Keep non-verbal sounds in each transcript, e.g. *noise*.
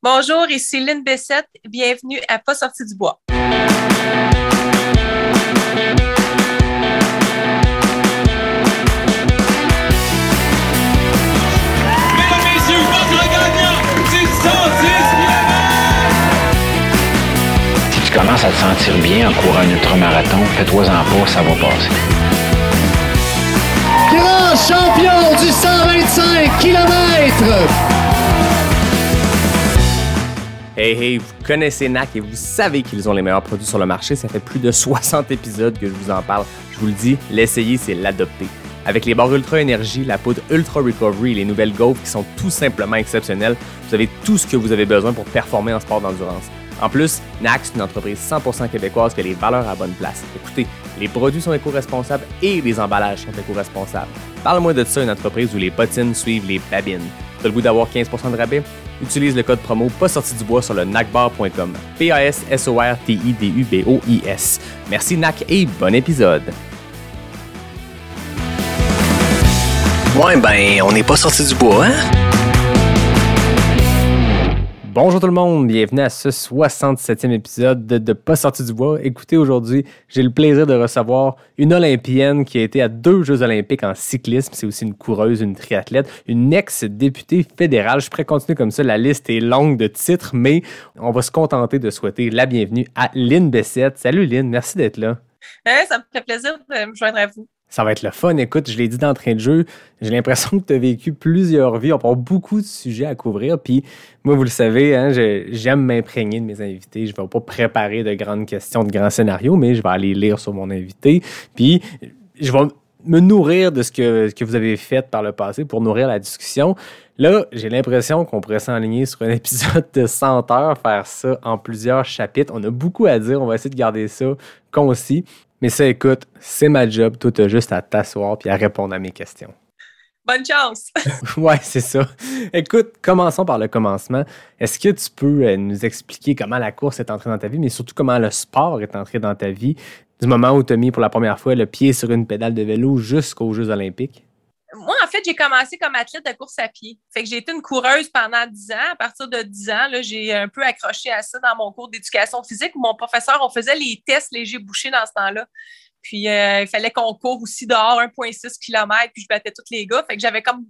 Bonjour, ici Lynn Bessette. Bienvenue à Pas sorti du bois. Mesdames, messieurs, votre gagnant du 110 Si tu commences à te sentir bien en courant un ultramarathon, fais-toi-en pas, ça va passer. Grand champion du 125 km. Hey hey, vous connaissez NAC et vous savez qu'ils ont les meilleurs produits sur le marché. Ça fait plus de *laughs* 60 épisodes que je vous en parle. Je vous le dis, l'essayer, c'est l'adopter. Avec les barres Ultra Énergie, la poudre Ultra Recovery et les nouvelles Gaufres qui sont tout simplement exceptionnelles, vous avez tout ce que vous avez besoin pour performer en sport d'endurance. En plus, NAC, c'est une entreprise 100% québécoise qui a les valeurs à bonne place. Écoutez, les produits sont éco-responsables et les emballages sont éco-responsables. Parle-moi de ça, une entreprise où les bottines suivent les babines. T'as le goût d'avoir 15% de rabais? Utilise le code promo pas sorti du bois sur le nacbar.com. P-A-S-S-O-R-T-I-D-U-B-O-I-S. Merci NAC et bon épisode. Ouais, ben, on n'est pas sorti du bois, hein? Bonjour tout le monde, bienvenue à ce 67e épisode de, Pas sorti du bois. Écoutez, aujourd'hui, j'ai le plaisir de recevoir une Olympienne qui a été à deux Jeux olympiques en cyclisme. C'est aussi une coureuse, une triathlète, une ex-députée fédérale. Je pourrais continuer comme ça, la liste est longue de titres, mais on va se contenter de souhaiter la bienvenue à Lynn Bessette. Salut Lynn, merci d'être là. Ça me fait plaisir de me joindre à vous. Ça va être le fun. Écoute, je l'ai dit d'entrée de jeu, j'ai l'impression que tu as vécu plusieurs vies. On avoir beaucoup de sujets à couvrir. Puis moi, vous le savez, hein, j'aime m'imprégner de mes invités. Je ne vais pas préparer de grandes questions, de grands scénarios, mais je vais aller lire sur mon invité. Puis je vais me nourrir de ce que, que vous avez fait par le passé pour nourrir la discussion. Là, j'ai l'impression qu'on pourrait s'enligner sur un *laughs* épisode de 100 heures, faire ça en plusieurs chapitres. On a beaucoup à dire. On va essayer de garder ça concis. Mais ça, écoute, c'est ma job. Toi, t'as juste à t'asseoir puis à répondre à mes questions. Bonne chance. *laughs* *laughs* ouais, c'est ça. Écoute, commençons par le commencement. Est-ce que tu peux euh, nous expliquer comment la course est entrée dans ta vie, mais surtout comment le sport est entré dans ta vie, du moment où tu as mis pour la première fois le pied sur une pédale de vélo jusqu'aux Jeux olympiques? Moi, en fait, j'ai commencé comme athlète de course à pied. Fait que j'ai été une coureuse pendant 10 ans. À partir de 10 ans, j'ai un peu accroché à ça dans mon cours d'éducation physique où mon professeur, on faisait les tests légers bouchés dans ce temps-là. Puis, euh, il fallait qu'on court aussi dehors 1,6 km, puis je battais tous les gars. Fait que j'avais comme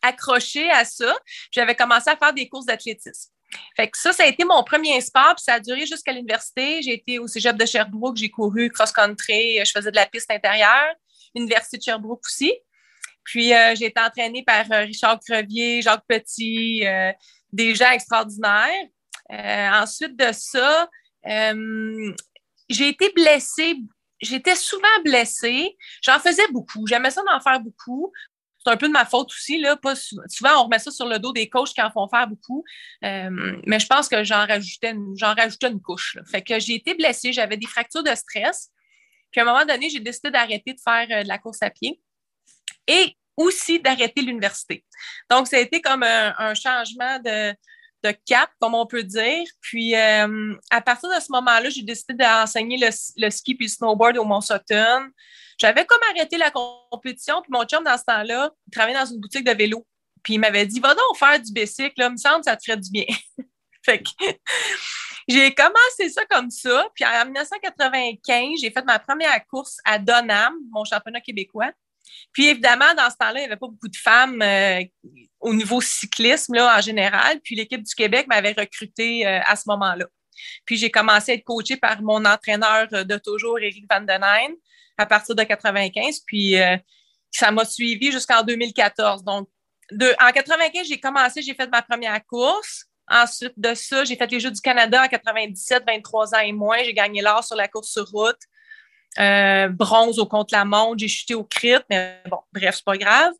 accroché à ça. J'avais commencé à faire des courses d'athlétisme. Fait que ça, ça a été mon premier sport, puis ça a duré jusqu'à l'université. J'ai été au cégep de Sherbrooke, j'ai couru cross-country, je faisais de la piste intérieure. L'université de Sherbrooke aussi. Puis, euh, j'ai été entraînée par euh, Richard Crevier, Jacques Petit, euh, des gens extraordinaires. Ensuite de ça, j'ai été blessée. J'étais souvent blessée. J'en faisais beaucoup. J'aimais ça d'en faire beaucoup. C'est un peu de ma faute aussi. Là. Pas sou- souvent, on remet ça sur le dos des coachs qui en font faire beaucoup. Mais je pense que j'en rajoutais rajoutais une couche. Fait que j'ai été blessée. J'avais des fractures de stress. Puis à un moment donné, j'ai décidé d'arrêter de faire de la course à pied et aussi d'arrêter l'université. Donc, ça a été comme un, changement de, cap, comme on peut dire. Puis, euh, à partir de ce moment-là, j'ai décidé d'enseigner le, ski puis le snowboard au Mont Sutton. J'avais comme arrêté la compétition, puis mon chum, dans ce temps-là, il travaillait dans une boutique de vélo. Puis il m'avait dit, va donc faire du bicycle, là, me semble que ça te ferait du bien. *laughs* fait que j'ai commencé ça comme ça. Puis en 1995, j'ai fait ma première course à Donham, mon championnat québécois. Puis évidemment, dans ce temps-là, il n'y avait pas beaucoup de femmes euh, au niveau cyclisme là, en général. Puis l'équipe du Québec m'avait recruté euh, à ce moment-là. Puis j'ai commencé à être coachée par mon entraîneur euh, de toujours, Éric Van à partir de 95. Puis ça m'a suivi jusqu'en 2014. Donc, en 95, j'ai commencé, j'ai fait ma première course. Ensuite de ça, j'ai fait les Jeux du Canada en 97, 23 ans et moins. J'ai gagné l'or sur la course sur route. Euh, bronze au contre-la-montre. J'ai chuté au crit, mais bon, bref, c'est pas grave.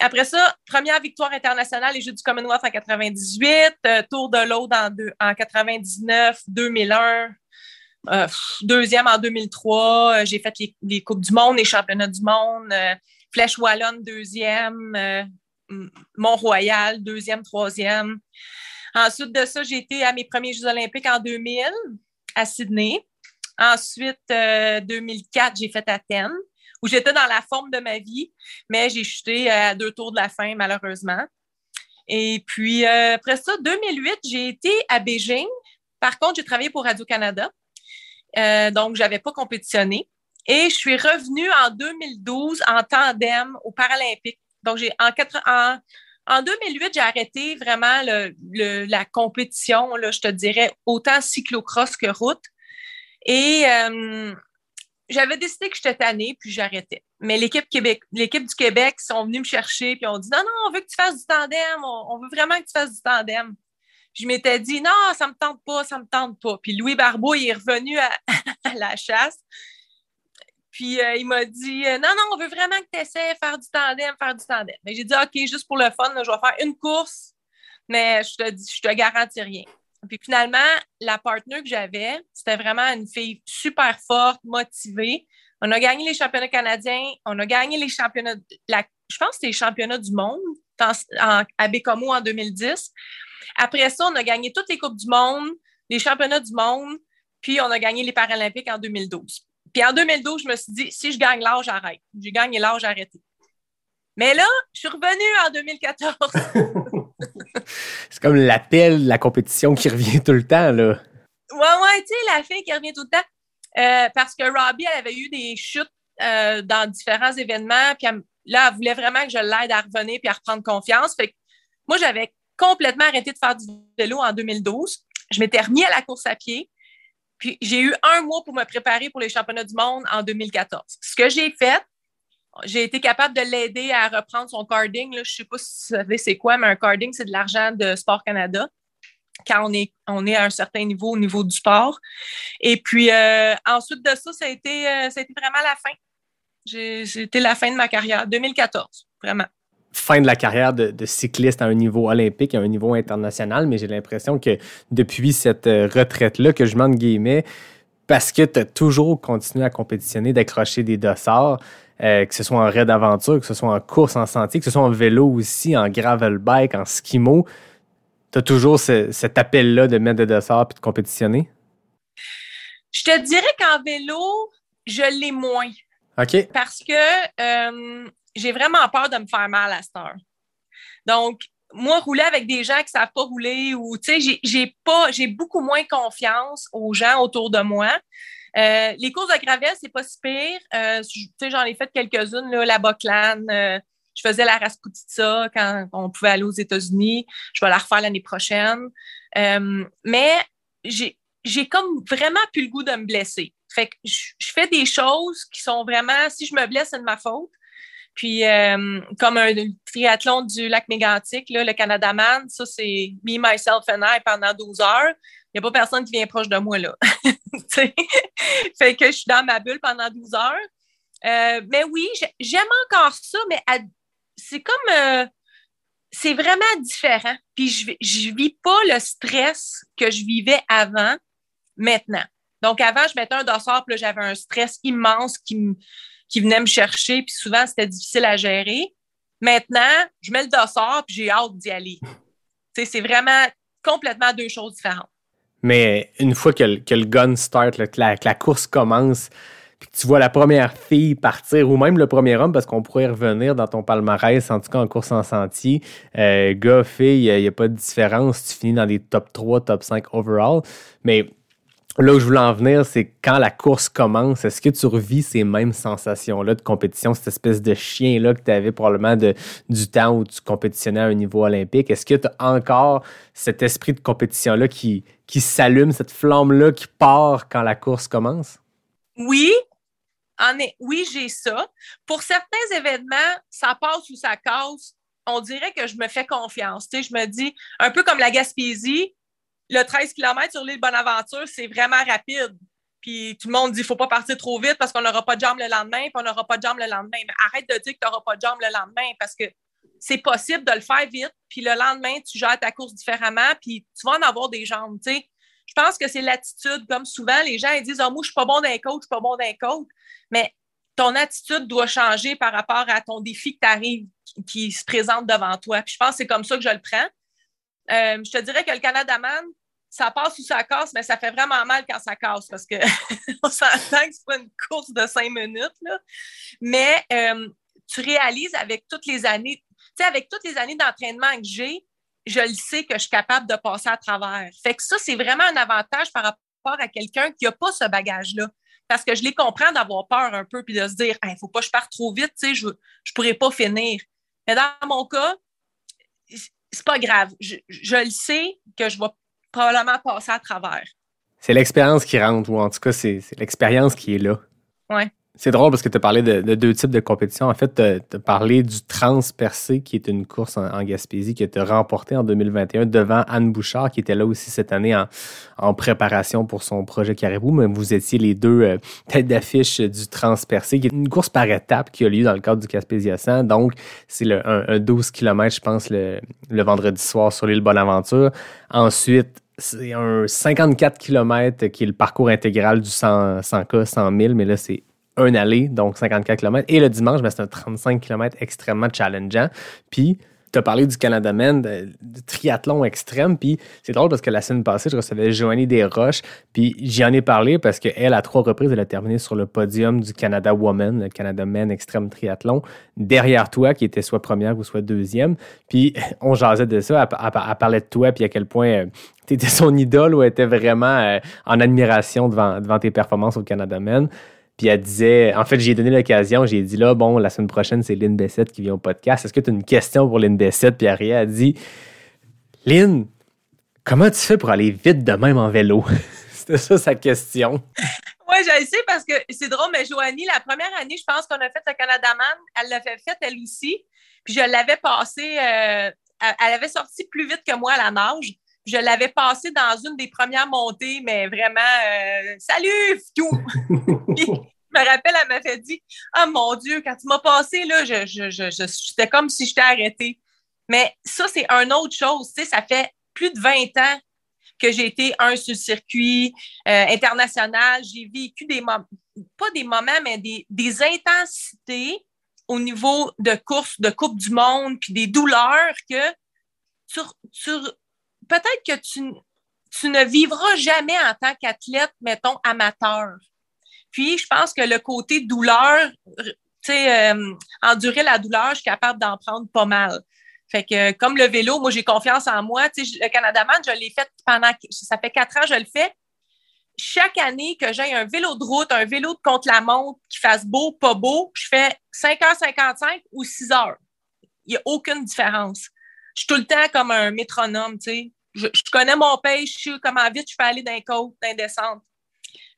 Après ça, première victoire internationale, les Jeux du Commonwealth en 98, euh, Tour de l'Aude en, en 99, 2001, euh, deuxième en 2003. euh, J'ai fait les, les Coupes du Monde, les Championnats du Monde. euh, Flèche Wallonne, deuxième. euh, Mont-Royal, deuxième, troisième. Ensuite de ça, j'ai été à mes premiers Jeux olympiques en 2000 à Sydney. Ensuite, euh, 2004, j'ai fait Athènes, où j'étais dans la forme de ma vie, mais j'ai chuté à deux tours de la fin, malheureusement. Et puis, euh, après ça, 2008, j'ai été à Beijing. Par contre, j'ai travaillé pour Radio-Canada. Euh, donc, je n'avais pas compétitionné. Et je suis revenue en 2012 en tandem aux Paralympiques. Donc, j'ai en, en, en 2008, j'ai arrêté vraiment le, la compétition, là, je te dirais, autant cyclocross que route. Et euh, j'avais décidé que j'étais tannée, puis j'arrêtais. Mais l'équipe Québec, l'équipe du Québec sont venus me chercher, puis ont dit non, non, on veut que tu fasses du tandem, on, veut vraiment que tu fasses du tandem. je m'étais dit non, ça me tente pas, ça me tente pas. Puis Louis Barbeau, il est revenu à, *laughs* la chasse. Puis euh, il m'a dit non, non, on veut vraiment que tu essaies faire du tandem, faire du tandem. Mais j'ai dit OK, juste pour le fun, je vais faire une course, mais je te dis, je te garantis rien. Puis finalement, la partenaire que j'avais, c'était vraiment une fille super forte, motivée. On a gagné les championnats canadiens, on a gagné les championnats, je pense que c'était les championnats du monde à Bécomo en 2010. Après ça, on a gagné toutes les Coupes du monde, les championnats du monde, puis on a gagné les Paralympiques en 2012. Puis en 2012, je me suis dit, si je gagne l'âge, j'arrête. J'ai gagné l'âge, arrêté. Mais là, je suis revenue en 2014. *laughs* c'est comme l'appel de la compétition qui *laughs* revient tout le temps, là. Ouais, ouais, tu sais, la fille qui revient tout le temps. Euh, parce que Robbie, elle avait eu des chutes euh, dans différents événements, puis là, elle voulait vraiment que je l'aide à revenir puis à reprendre confiance. Fait que moi, j'avais complètement arrêté de faire du vélo en 2012. Je m'étais remis à la course à pied. Puis j'ai eu un mois pour me préparer pour les championnats du monde en 2014. Ce que j'ai fait, j'ai été capable de l'aider à reprendre son carding. Je ne sais pas si vous savez c'est quoi, mais un carding, c'est de l'argent de Sport Canada quand on est, on est à un certain niveau au niveau du sport. Et puis euh, ensuite de ça, ça a, été, euh, vraiment la fin. C'était la fin de ma carrière, 2014, vraiment. Fin de la carrière de, cycliste à un niveau olympique, à un niveau international, mais j'ai l'impression que depuis cette euh, retraite-là, que je m'en guillemets, parce que tu as toujours continué à compétitionner, d'accrocher des dossards, euh, que ce soit en raid d'aventure, que ce soit en course en sentier, que ce soit en vélo aussi, en gravel bike, en skimo. Tu as toujours cet appel-là de mettre des dossards et de compétitionner? Je te dirais qu'en vélo, je l'ai moins. OK. Parce que euh, j'ai vraiment peur de me faire mal à cette heure. Donc, moi, rouler avec des gens qui ne savent pas rouler ou, tu sais, j'ai pas, j'ai beaucoup moins confiance aux gens autour de moi. Euh, les courses de gravel, c'est pas si pire. Euh, j'en ai fait quelques-unes, la Boclan. Euh, je faisais la Rasputitsa quand on pouvait aller aux États-Unis. Je vais la refaire l'année prochaine. mais j'ai comme vraiment plus le goût de me blesser. Fait que je, fais des choses qui sont vraiment, si je me blesse, c'est de ma faute. Puis, comme un triathlon du lac mégantique, le Canada Man, ça, c'est me, myself and I pendant 12 heures n'y a pas personne qui vient proche de moi, là. *laughs* fait que je suis dans ma bulle pendant 12 heures. Euh, mais oui, j'aime encore ça, mais c'est comme. Euh, c'est vraiment différent. Puis je ne vis pas le stress que je vivais avant, maintenant. Donc, avant, je mettais un dossard, puis j'avais un stress immense qui, qui venait me chercher, puis souvent, c'était difficile à gérer. Maintenant, je mets le dossard, puis j'ai hâte d'y aller. c'est vraiment complètement deux choses différentes. Mais une fois que, le, gun start, que, la, course commence, puis que tu vois la première fille partir, ou même le premier homme, parce qu'on pourrait revenir dans ton palmarès, en tout cas en course en sentier, euh, gars, fille, il n'y a, pas de différence, tu finis dans des top 3, top 5 overall. Mais Là où je voulais en venir, c'est quand la course commence, est-ce que tu revis ces mêmes sensations-là de compétition, cette espèce de chien-là que tu avais probablement de, du temps où tu compétitionnais à un niveau olympique? Est-ce que tu as encore cet esprit de compétition-là qui, qui s'allume, cette flamme-là qui part quand la course commence? Oui, oui, j'ai ça. Pour certains événements, ça passe ou ça casse. On dirait que je me fais confiance. Tu sais, je me dis, un peu comme la Gaspésie, le 13 km sur l'île Bonaventure, c'est vraiment rapide. Puis tout le monde dit qu'il ne faut pas partir trop vite parce qu'on n'aura pas de jambes le lendemain, puis on n'aura pas de jambes le lendemain. Mais arrête de dire que tu n'auras pas de jambes le lendemain parce que c'est possible de le faire vite, puis le lendemain, tu gères ta course différemment, puis tu vas en avoir des jambes. Je pense que c'est l'attitude, comme souvent, les gens ils disent oh, Moi, je suis pas bon d'un coach, je suis pas bon d'un coach. Mais ton attitude doit changer par rapport à ton défi que tu qui se présente devant toi. Puis je pense que c'est comme ça que je le prends. Euh, je te dirais que le Canada Man, ça passe ou ça casse, mais ça fait vraiment mal quand ça casse parce que *laughs* on s'entend que c'est pas une course de cinq minutes. Mais euh, tu réalises avec toutes les années, tu sais, avec toutes les années d'entraînement que j'ai, je le sais que je suis capable de passer à travers. Fait que ça, c'est vraiment un avantage par rapport à quelqu'un qui n'a pas ce bagage-là. Parce que je les comprends d'avoir peur un peu puis de se dire, il ne faut pas que je parte trop vite, tu sais, je ne pourrais pas finir. Mais dans mon cas, c'est pas grave. Je, je le sais que je vais probablement passer à travers. C'est l'expérience qui rentre, ou en tout cas, c'est l'expérience qui est là. Ouais. C'est drôle parce que tu as parlé de, deux types de compétitions. En fait, tu as, parlé du Transpercé, qui est une course en, Gaspésie que tu as remporté en 2021 devant Anne Bouchard, qui était là aussi cette année en, préparation pour son projet Caribou. Mais vous étiez les deux euh, têtes d'affiche du Transpercé, qui est une course par étapes qui a lieu dans le cadre du Gaspésia 100. Donc, c'est un, 12 km, je pense, le, le vendredi soir sur l'île Bonaventure. Ensuite, c'est un 54 km qui est le parcours intégral du 100, 100K, 100 000, mais là, c'est un aller, donc 54 km. Et le dimanche, ben, c'est un 35 km extrêmement challengeant. Puis, tu as parlé du Canada Men, de, triathlon extrême. Puis c'est drôle parce que la semaine passée, je recevais Joanie Desroches. Puis j'y en ai parlé parce qu'elle, à trois reprises, elle a terminé sur le podium du Canada Woman, le Canada Men extrême triathlon, derrière toi, qui était soit première ou soit deuxième. Puis *laughs* on jasait de ça. Elle, parlait de toi, puis à quel point euh, tu étais son idole ou elle était vraiment euh, en admiration devant, devant tes performances au Canada Men. Puis elle disait, en fait, j'ai donné l'occasion, j'ai dit là, bon, la semaine prochaine, c'est Lynn Bessette qui vient au podcast. Est-ce que tu as une question pour Lynn Bessette? Puis Ariel a dit, Lynn, comment tu fais pour aller vite de même en vélo? *laughs* C'était ça sa question. Oui, je le sais parce que c'est drôle, mais Joanie, la première année, je pense qu'on a fait le Canada Man, elle l'avait fait elle aussi. Puis je l'avais passé, euh, elle avait sorti plus vite que moi à la nage je l'avais passé dans une des premières montées, mais vraiment, euh, salut, tout. *laughs* je me rappelle, elle m'a fait dit, ah mon Dieu, quand tu m'as passé, là, je, je, comme si je t'ai arrêté. Mais ça, c'est une autre chose. Tu sais, ça fait plus de 20 ans que j'ai été un sur le circuit euh, international. J'ai vécu des moments, pas des moments, mais des, des intensités au niveau de course, de Coupe du Monde, puis des douleurs que sur, sur peut-être que tu, tu ne vivras jamais en tant qu'athlète, mettons, amateur. Puis, je pense que le côté douleur, tu sais, euh, endurer la douleur, je suis capable d'en prendre pas mal. Fait que, comme le vélo, moi, j'ai confiance en moi. Tu sais, le Canada Man, je l'ai fait pendant, ça fait quatre ans, je le fais. Chaque année que j'ai un vélo de route, un vélo de contre-la-montre qui fasse beau, pas beau, je fais 5h55 ou 6 h Il n'y a aucune différence. Je suis tout le temps comme un métronome, tu sais je, connais mon pays, je sais comment vite je peux aller d'un côte, d'un descente.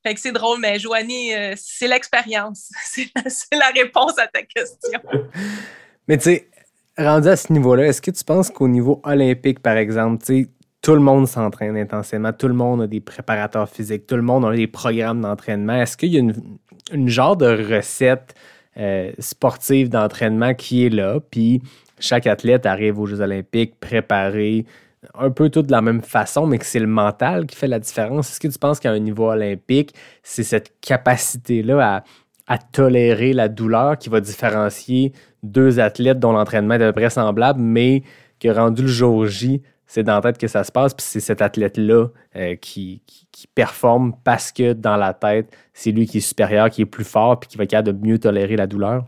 Fait que c'est drôle, mais Joanie, euh, c'est l'expérience. *laughs* C'est la, réponse à ta question. *laughs* mais tu sais, rendu à ce niveau-là, est-ce que tu penses qu'au niveau olympique, par exemple, tu sais, tout le monde s'entraîne intensément, tout le monde a des préparateurs physiques, tout le monde a des programmes d'entraînement. Est-ce qu'il y a une, genre de recette euh, sportive d'entraînement qui est là, puis chaque athlète arrive aux Jeux olympiques préparé, un peu tout de la même façon, mais que c'est le mental qui fait la différence. Est-ce que tu penses qu'à un niveau olympique, c'est cette capacité-là à, tolérer la douleur qui va différencier deux athlètes dont l'entraînement est à peu près semblable, mais que rendu le jour J, c'est dans la tête que ça se passe, puis c'est cet athlète-là euh, qui, qui, performe parce que dans la tête, c'est lui qui est supérieur, qui est plus fort, puis qui va être capable de mieux tolérer la douleur?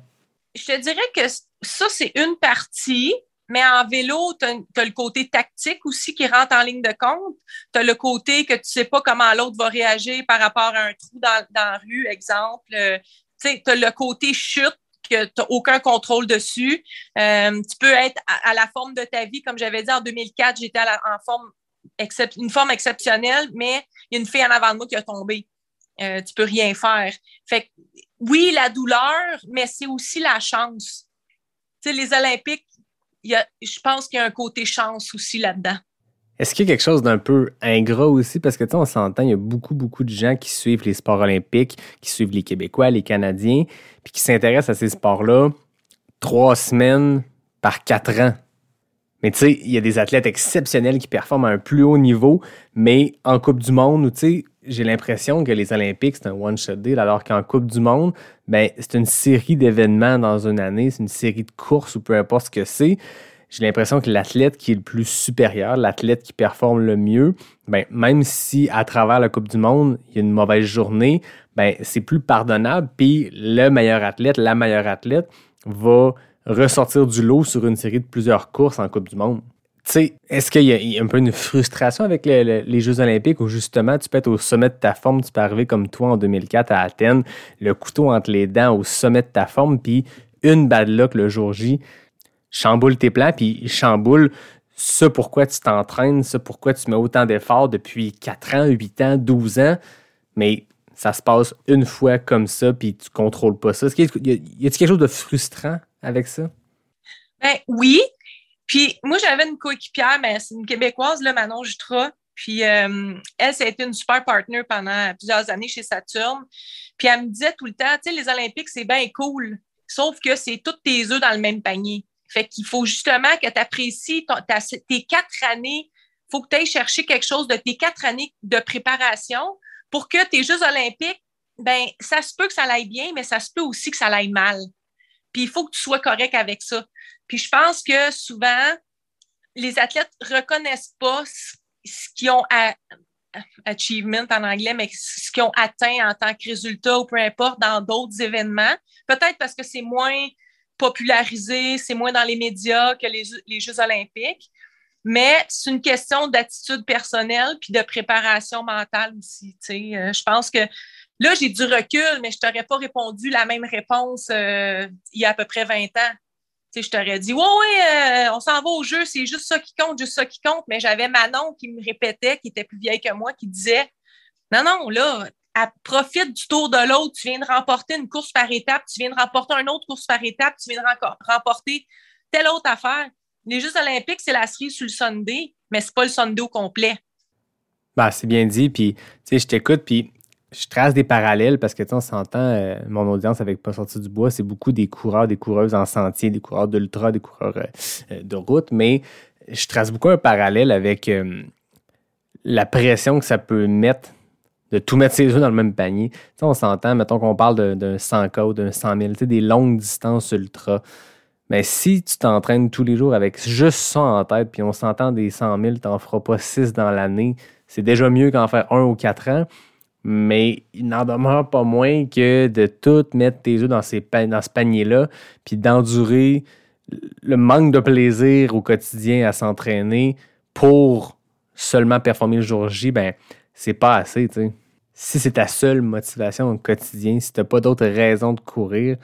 Je te dirais que ça, c'est une partie, mais en vélo, tu as, le côté tactique aussi qui rentre en ligne de compte. Tu as le côté que tu sais pas comment l'autre va réagir par rapport à un trou dans, la rue, exemple. Euh, tu as le côté chute que tu n'as aucun contrôle dessus. Euh, tu peux être à, la forme de ta vie. Comme j'avais dit en 2004, j'étais en forme une forme exceptionnelle, mais il y a une fille en avant de moi qui a tombé. Euh, tu peux rien faire. Fait oui, la douleur, mais c'est aussi la chance. Tu sais, les Olympiques, je pense qu'il y a un côté chance aussi là-dedans. Est-ce qu'il y a quelque chose d'un peu ingrat aussi? Parce que, tu sais, on s'entend, il y a beaucoup, beaucoup de gens qui suivent les sports olympiques, qui suivent les Québécois, les Canadiens, puis qui s'intéressent à ces sports-là trois semaines par quatre ans. Mais tu sais, il y a des athlètes exceptionnels qui performent à un plus haut niveau, mais en Coupe du Monde, tu sais, j'ai l'impression que les Olympiques, c'est un one-shot deal, alors qu'en Coupe du Monde, ben, c'est une série d'événements dans une année, c'est une série de courses ou peu importe ce que c'est. J'ai l'impression que l'athlète qui est le plus supérieur, l'athlète qui performe le mieux, ben, même si à travers la Coupe du Monde, il y a une mauvaise journée, ben, c'est plus pardonnable. Puis le meilleur athlète, la meilleure athlète va ressortir du lot sur une série de plusieurs courses en Coupe du Monde sais, est-ce qu'il y, a un peu une frustration avec les Jeux olympiques où justement tu peux être au sommet de ta forme, tu peux arriver comme toi en 2004 à Athènes, le couteau entre les dents au sommet de ta forme, puis une bad luck le jour J chamboule tes plans, puis chamboule ce pourquoi tu t'entraînes, ce pourquoi tu mets autant d'efforts depuis 4 ans, 8 ans, 12 ans, mais ça se passe une fois comme ça, puis tu contrôles pas ça. Est-ce qu'il y y a quelque chose de frustrant avec ça? Ben oui, puis moi, j'avais une coéquipière, mais c'est une Québécoise, là, Manon Jutra. Puis euh, elle, ça a été une super partner pendant plusieurs années chez Saturne. Puis elle me disait tout le temps, tu sais, les Olympiques, c'est bien cool, sauf que c'est toutes tes œufs dans le même panier. Fait qu'il faut justement que tu apprécies tes quatre années. Il faut que tu ailles chercher quelque chose de tes quatre années de préparation pour que tes Jeux olympiques, ben ça se peut que ça aille bien, mais ça se peut aussi que ça aille mal. Puis il faut que tu sois correct avec ça. Puis je pense que souvent, les athlètes reconnaissent pas ce qu'ils ont à, achievement en anglais, mais ce qu'ils ont atteint en tant que résultat ou peu importe dans d'autres événements. Peut-être parce que c'est moins popularisé, c'est moins dans les médias que les, Jeux olympiques. Mais c'est une question d'attitude personnelle puis de préparation mentale aussi. Euh, je pense que là, j'ai du recul, mais je t'aurais pas répondu la même réponse euh, il y a à peu près 20 ans je t'aurais dit, ouais, ouais, euh, on s'en va au jeu, c'est juste ça qui compte, juste ça qui compte. Mais j'avais Manon qui me répétait, qui était plus vieille que moi, qui disait, non, non, là, profite du tour de l'autre. Tu viens de remporter une course par étape, tu viens de remporter une autre course par étape, tu viens de remporter telle autre affaire. Les Jeux olympiques, c'est la série sur le Sunday, mais c'est pas le Sunday au complet. Bah, c'est bien dit. Puis, tu je t'écoute, puis je trace des parallèles parce que, tu on s'entend, euh, mon audience avec Pas sorti du bois, c'est beaucoup des coureurs, des coureuses en sentier, des coureurs d'ultra, des coureurs euh, euh, de route, mais je trace beaucoup un parallèle avec la pression que ça peut mettre de tout mettre ses œufs dans le même panier. Tu sais, on s'entend, mettons qu'on parle d'un 100K ou d'un 100 000, tu sais, des longues distances ultra. Mais si tu t'entraînes tous les jours avec juste ça en tête, puis on s'entend des 100 000, tu feras pas 6 dans l'année, c'est déjà mieux qu'en faire un ou quatre ans mais il n'en demeure pas moins que de tout mettre tes œufs dans, ces, dans ce panier-là, puis d'endurer le manque de plaisir au quotidien à s'entraîner pour seulement performer le jour J, ben c'est pas assez, tu sais. Si c'est ta seule motivation au quotidien, si t'as pas d'autres raisons de courir,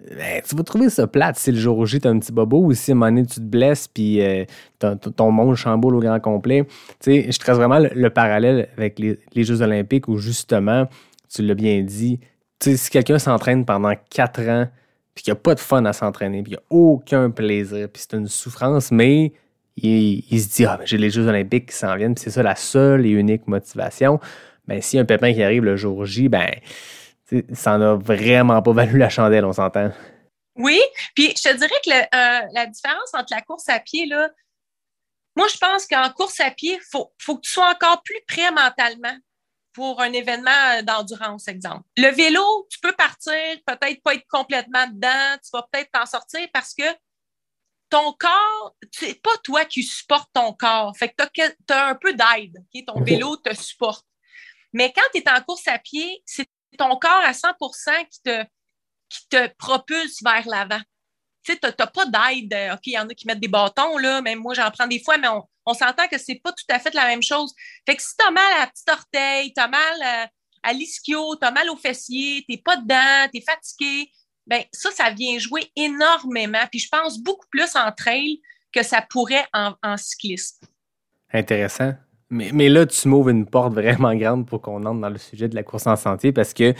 ben, tu vas trouver ça plate si le jour J, tu un petit bobo ou si à un moment donné, tu te blesses puis euh, ton, monde chamboule au grand complet. Tu sais, je trace vraiment le, parallèle avec les, Jeux Olympiques où justement, tu l'as bien dit, si quelqu'un s'entraîne pendant quatre ans puis qu'il n'y a pas de fun à s'entraîner puis qu'il n'y a aucun plaisir puis c'est une souffrance, mais il, se dit, ah, ben, j'ai les Jeux Olympiques qui s'en viennent, c'est ça la seule et unique motivation. Ben, si un pépin qui arrive le jour J, ben ça n'a vraiment pas valu la chandelle, on s'entend. Oui, puis je te dirais que euh, la différence entre la course à pied, là, moi, je pense qu'en course à pied, il faut, faut, que tu sois encore plus prêt mentalement pour un événement d'endurance, exemple. Le vélo, tu peux partir, peut-être pas être complètement dedans, tu vas peut-être t'en sortir parce que ton corps, c'est pas toi qui supportes ton corps. Fait que tu as, un peu d'aide. Ton *laughs* vélo te supporte. Mais quand tu es en course à pied, c'est ton corps à 100 qui te, qui te propulse vers l'avant. Tu sais, n'as pas d'aide. Euh, OK, il y en a qui mettent des bâtons, là, même moi, j'en prends des fois, mais on, s'entend que c'est pas tout à fait la même chose. Fait que si tu as mal à la petite orteil, tu as mal à, à l'ischio, tu as mal au fessier, tu pas dedans, tu es fatigué, ben ça, ça vient jouer énormément. Puis je pense beaucoup plus en trail que ça pourrait en, en cyclisme. Intéressant. Mais, là, tu m'ouvres une porte vraiment grande pour qu'on entre dans le sujet de la course en sentier parce que,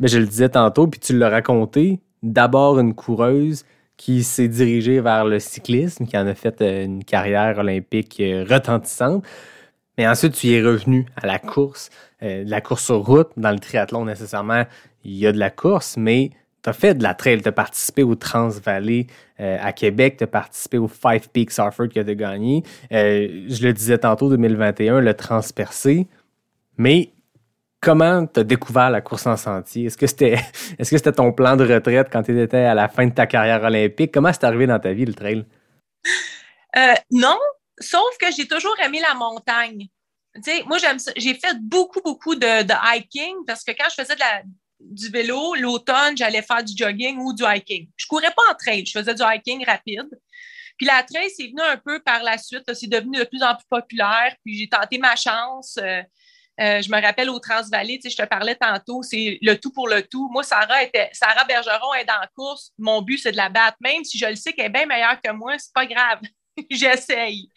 ben, je le disais tantôt, puis tu l'as raconté, d'abord une coureuse qui s'est dirigée vers le cyclisme, qui en a fait euh, une carrière olympique euh, retentissante. Mais ensuite, tu y es revenu à la course, euh, la course sur route. Dans le triathlon, nécessairement, il y a de la course, mais tu as fait de la trail, tu as participé au Transvalley euh, à Québec, tu as participé au Five Peaks Harford que tu as gagné. Euh, je le disais tantôt, 2021, le Transpercé. Mais comment tu as découvert la course en sentier? Est-ce que c'était *laughs* est-ce que c'était ton plan de retraite quand tu étais à la fin de ta carrière olympique? Comment c'est arrivé dans ta vie, le trail? Euh, non, sauf que j'ai toujours aimé la montagne. moi, j'aime J'ai fait beaucoup, beaucoup de, de, hiking parce que quand je faisais de la, du vélo, l'automne, j'allais faire du jogging ou du hiking. Je courais pas en trail, je faisais du hiking rapide. Puis la trail, c'est venu un peu par la suite. C'est devenu de plus en plus populaire. Puis j'ai tenté ma chance. Euh, euh, je me rappelle au Transvallée, tu sais, je te parlais tantôt, c'est le tout pour le tout. Moi, Sarah était, Sarah Bergeron est dans la course. Mon but, c'est de la battre. Même si je le sais qu'elle est bien meilleure que moi, c'est pas grave. *laughs* J'essaye.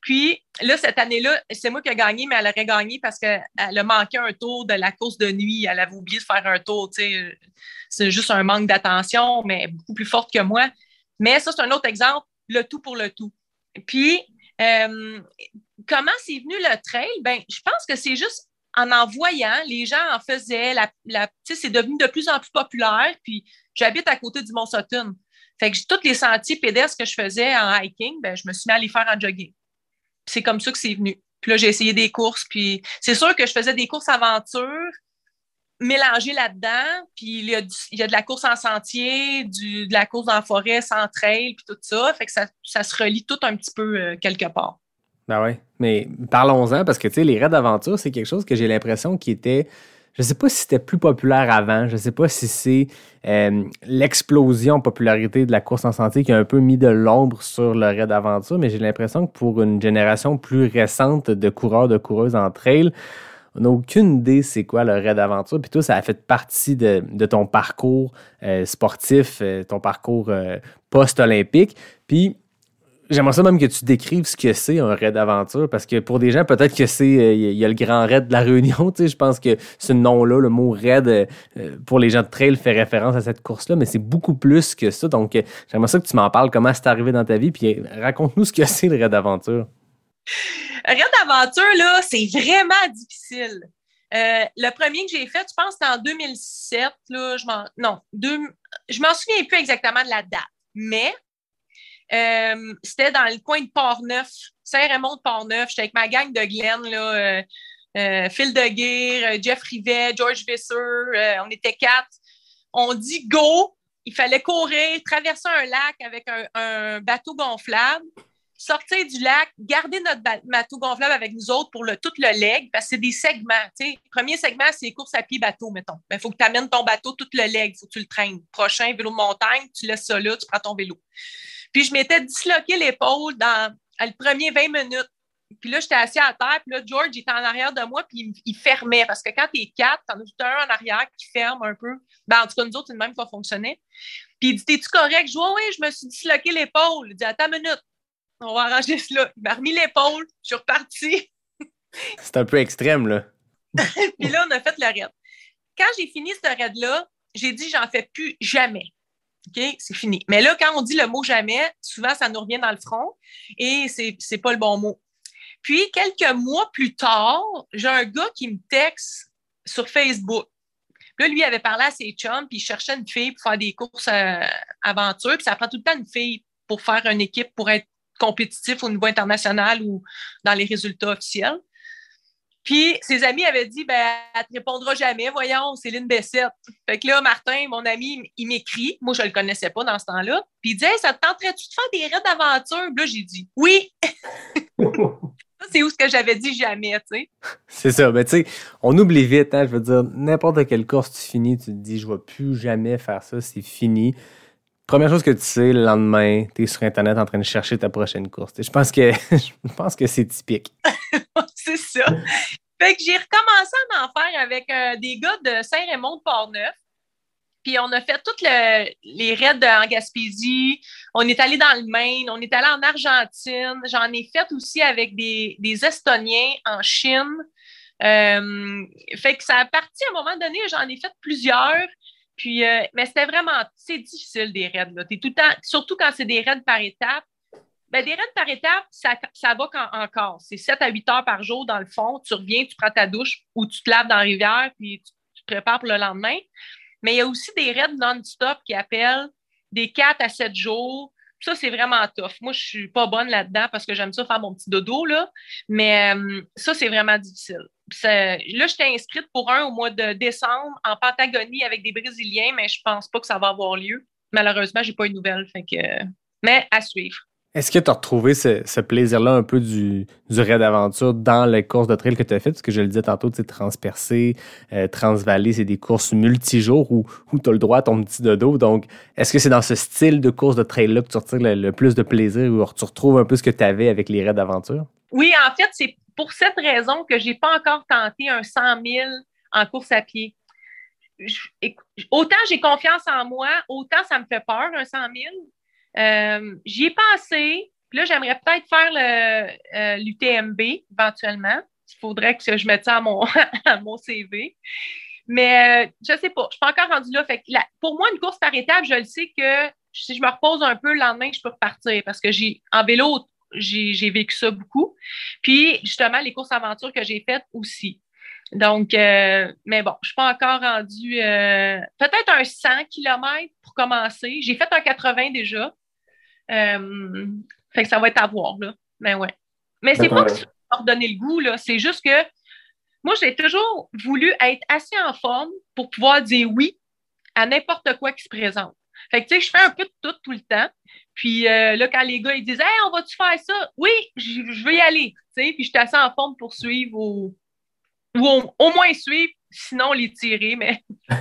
Puis là, cette année-là, c'est moi qui ai gagné, mais elle aurait gagné parce qu'elle a manqué un tour de la course de nuit. Elle avait oublié de faire un tour. C'est juste un manque d'attention, mais beaucoup plus forte que moi. Mais ça, c'est un autre exemple, le tout pour le tout. Puis, euh, comment c'est venu le trail? Ben, je pense que c'est juste en en voyant, les gens en faisaient, la, c'est devenu de plus en plus populaire. Puis, j'habite à côté du Mont Sutton. Fait que tous les sentiers pédestres que je faisais en hiking, ben, je me suis mis à les faire en jogging. C'est comme ça que c'est venu. Puis là, j'ai essayé des courses. Puis c'est sûr que je faisais des courses aventure mélangées là-dedans. Puis il y, a de la course en sentier, de la course en forêt sans trail, puis tout ça. Fait que ça, se relie tout un petit peu euh, quelque part. Ben oui. Mais parlons-en parce que, tu sais, les raids d'aventure, c'est quelque chose que j'ai l'impression qui était je ne sais pas si c'était plus populaire avant. Je ne sais pas si c'est euh, l'explosion popularité de la course en sentier qui a un peu mis de l'ombre sur le raid d'aventure, mais j'ai l'impression que pour une génération plus récente de coureurs, de coureuses en trail, on n'a aucune idée c'est quoi le raid d'aventure. Puis tout, ça a fait partie de, ton parcours euh, sportif, euh, ton parcours post-olympique. Puis J'aimerais ça même que tu décrives ce que c'est un raid d'aventure, parce que pour des gens, peut-être que c'est il euh, y a le grand raid de la Réunion, *laughs* tu sais, je pense que ce nom-là, le mot raid, euh, euh, pour les gens de trail, fait référence à cette course-là, mais c'est beaucoup plus que ça. Donc, j'aimerais ça que tu m'en parles, comment c'est arrivé dans ta vie, puis raconte-nous ce que c'est le raid d'aventure. Raid d'aventure, là, c'est vraiment difficile. le premier que j'ai fait, je pense, c'était en 2007. Là, je m'en, non, deux, je m'en souviens plus exactement de la date. Mais euh, c'était dans le coin de Port-Neuf, Saint-Raymond de Port-Neuf. J'étais avec ma gang de Glen, là, euh, euh, Phil Deguire, Jeff Rivet, George Visser. on était quatre. On dit go. Il fallait courir, traverser un lac avec un, bateau gonflable, sortir du lac, garder notre bateau gonflable avec nous autres pour le, tout le leg, parce que c'est des segments. Le premier segment, c'est course à pied bateau, mettons. Il ben, faut que tu amènes ton bateau tout le leg, il faut que tu le traînes. Prochain, vélo de montagne, tu laisses ça là, tu prends ton vélo. Puis je m'étais disloqué l'épaule dans les premiers 20 minutes. Puis là, j'étais assis à terre, puis là, George était en arrière de moi, puis il, fermait. Parce que quand t'es quatre, t'en as tout un en arrière qui ferme un peu. Ben, en tout cas, nous autres, c'est le même qui fonctionner. Puis il dit T'es-tu correct? Je dis Oui, je me suis disloqué l'épaule. Il dit Attends une minute, on va arranger cela. Il m'a remis l'épaule, je suis reparti. *laughs* c'est un peu extrême, là. puis là, on a fait le raid. Quand j'ai fini ce raid-là, j'ai dit J'en fais plus jamais. OK, c'est fini. Mais là, quand on dit le mot jamais, souvent, ça nous revient dans le front et c'est n'est pas le bon mot. Puis, quelques mois plus tard, j'ai un gars qui me texte sur Facebook. Là, lui avait parlé à ses chums, puis il cherchait une fille pour faire des courses euh, aventures. Puis ça prend tout le temps une fille pour faire une équipe, pour être compétitif au niveau international ou dans les résultats officiels. Puis ses amis avaient dit ben, elle te répondra jamais, voyons, Céline Bessette. Fait que là, Martin, mon ami, il m'écrit. Moi, je le connaissais pas dans ce temps-là. Puis il dit ça te tenterait-tu de faire des raids d'aventure? Là, j'ai dit oui. *laughs* c'est où ce que j'avais dit jamais, tu sais. C'est ça, mais tu sais, on oublie vite, hein, je veux dire, n'importe quelle course tu finis, tu te dis, je ne vais plus jamais faire ça, c'est fini. Première chose que tu sais, le lendemain, tu es sur Internet en train de chercher ta prochaine course. Je pense que *laughs* je pense que c'est typique. *laughs* c'est ça. Fait que j'ai recommencé à en faire avec euh, des gars de Saint-Raymond de Port-Neuf. Puis on a fait toutes les raids en Gaspésie. On est allé dans le Maine. On est allé en Argentine. J'en ai fait aussi avec des, Estoniens en Chine. Euh, fait que ça a parti à un moment donné, j'en ai fait plusieurs. Puis, euh, mais c'était vraiment, c'est difficile des raids. Là. Tout le temps, surtout quand c'est des raids par étapes. Ben, des raids par étape, ça, ça va encore. C'est 7 à 8 heures par jour dans le fond. Tu reviens, tu prends ta douche ou tu te laves dans la rivière, puis tu, te prépares pour le lendemain. Mais il y a aussi des raids non-stop qui appellent des 4 à 7 jours. Ça, c'est vraiment tough. Moi, je suis pas bonne là-dedans parce que j'aime ça faire mon petit dodo, là. Mais euh, ça, c'est vraiment difficile. Là, je t'ai inscrite pour un au mois de décembre en Patagonie avec des Brésiliens, mais je pense pas que ça va avoir lieu. Malheureusement, j'ai pas eu de nouvelles. Fait que... Mais à suivre. Est-ce que tu as retrouvé ce, plaisir-là un peu du, raid d'aventure dans les courses de trail que tu as faites? Parce que je le disais tantôt, tu sais, transpercé, euh, c'est des courses multijours où, où tu as le droit à ton petit dodo. Donc, est-ce que c'est dans ce style de course de trail-là que tu retires le, plus de plaisir ou tu retrouves un peu ce que tu avais avec les raids d'aventure? Oui, en fait, c'est pour cette raison que j'ai pas encore tenté un 100 000 en course à pied. autant j'ai confiance en moi, autant ça me fait peur, un 100 000. Euh, j'y ai pensé. Puis là, j'aimerais peut-être faire l'UTMB euh, éventuellement. Il faudrait que je mette ça à mon, *laughs* CV. Mais euh, je ne sais pas. Je ne suis pas encore rendue là. Pour moi, une course par étape, je le sais que si je me repose un peu le lendemain, je peux repartir parce que j'ai en vélo, j'ai vécu ça beaucoup. Puis, justement, les courses aventures que j'ai faites aussi. Donc, mais bon, je ne suis pas encore rendue. Peut-être un 100 km pour commencer. J'ai fait un 80 déjà. Euh, fait que ça va être à voir, là. Mais ouais. Mais c'est pas que ça donner le goût, là. C'est juste que moi, j'ai toujours voulu être assez en forme pour pouvoir dire oui à n'importe quoi qui se présente. Fait que, tu sais, je fais un peu de tout tout le temps. Puis euh, là, quand les gars, ils disent Hey, on va-tu faire ça? Oui, je veux y aller. Tu sais, puis je suis assez en forme pour suivre ou, ou au, moins suivre, sinon les tirer, mais. *laughs*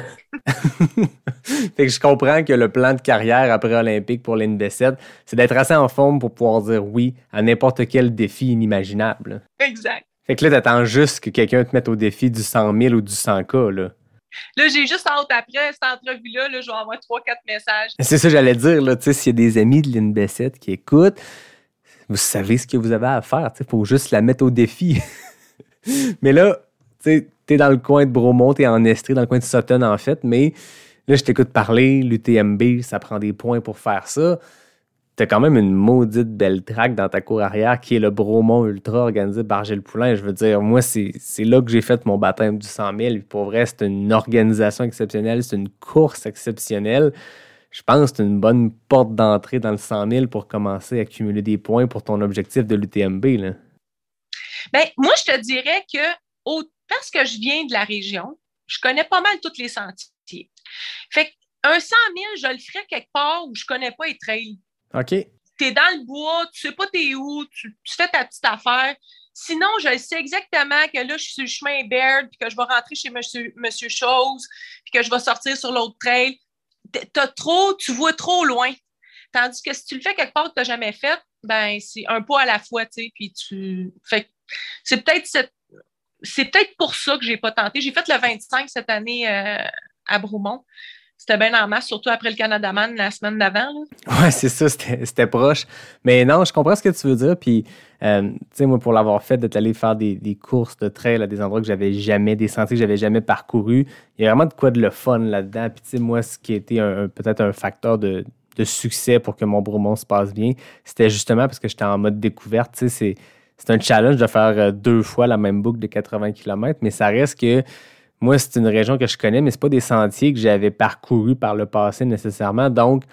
fait que je comprends que le plan de carrière après Olympique pour l'ND7, c'est d'être assez en forme pour pouvoir dire oui à n'importe quel défi inimaginable. Exact. Fait que là, t'attends juste que quelqu'un te mette au défi du 100 000 ou du 100K, là. Là, j'ai juste hâte après cette entrevue-là, là, je vais avoir trois, quatre messages. C'est ça, j'allais dire, là, tu sais, s'il y a des amis de l'NB7 qui écoutent, vous savez ce que vous avez à faire, il faut juste la mettre au défi. *laughs* mais là, tu sais, t'es dans le coin de Bromont, t'es en Estrie, dans le coin de Sutton, en fait, mais Là, je t'écoute parler, l'UTMB, ça prend des points pour faire ça. T'as quand même une maudite belle track dans ta cour arrière qui est le Bromont Ultra organisé par Gilles Poulain. Je veux dire, moi, c'est là que j'ai fait mon baptême du 100 000. Pour vrai, c'est une organisation exceptionnelle, c'est une course exceptionnelle. Je pense que c'est une bonne porte d'entrée dans le 100 000 pour commencer à accumuler des points pour ton objectif de l'UTMB. Bien, moi, je te dirais que parce que je viens de la région, je connais pas mal toutes les sentiers. Fait qu'un 100 000, je le ferais quelque part où je connais pas les trails. Tu es dans le bois, tu sais pas t'es où, tu, fais ta petite affaire. Sinon, je sais exactement que là, je suis sur le chemin Baird, puis que je vais rentrer chez Monsieur, Monsieur Chose, puis que je vais sortir sur l'autre trail. T'as trop, tu vois trop loin. Tandis que si tu le fais quelque part que tu n'as jamais fait, ben c'est un pas à la fois, tu sais, puis tu. Fait c'est peut-être c'est peut-être pour ça que j'ai pas tenté. J'ai fait le 25 cette année euh, à Broumont. C'était bien en masse, surtout après le Canada Man la semaine d'avant. Oui, c'est ça, c'était proche. Mais non, je comprends ce que tu veux dire. Puis, euh, tu sais, moi, pour l'avoir fait, d'être allé faire des, courses de trail à des endroits que j'avais jamais, des sentiers que j'avais jamais parcouru, il y a vraiment de quoi de le fun là-dedans. Puis, tu sais, moi, ce qui a été peut-être un facteur de, succès pour que mon Broumont se passe bien, c'était justement parce que j'étais en mode découverte. Tu sais, c'est un challenge de faire euh, deux fois la même boucle de 80 km, mais ça reste que moi, c'est une région que je connais, mais ce pas des sentiers que j'avais parcourus par le passé nécessairement. Donc, tu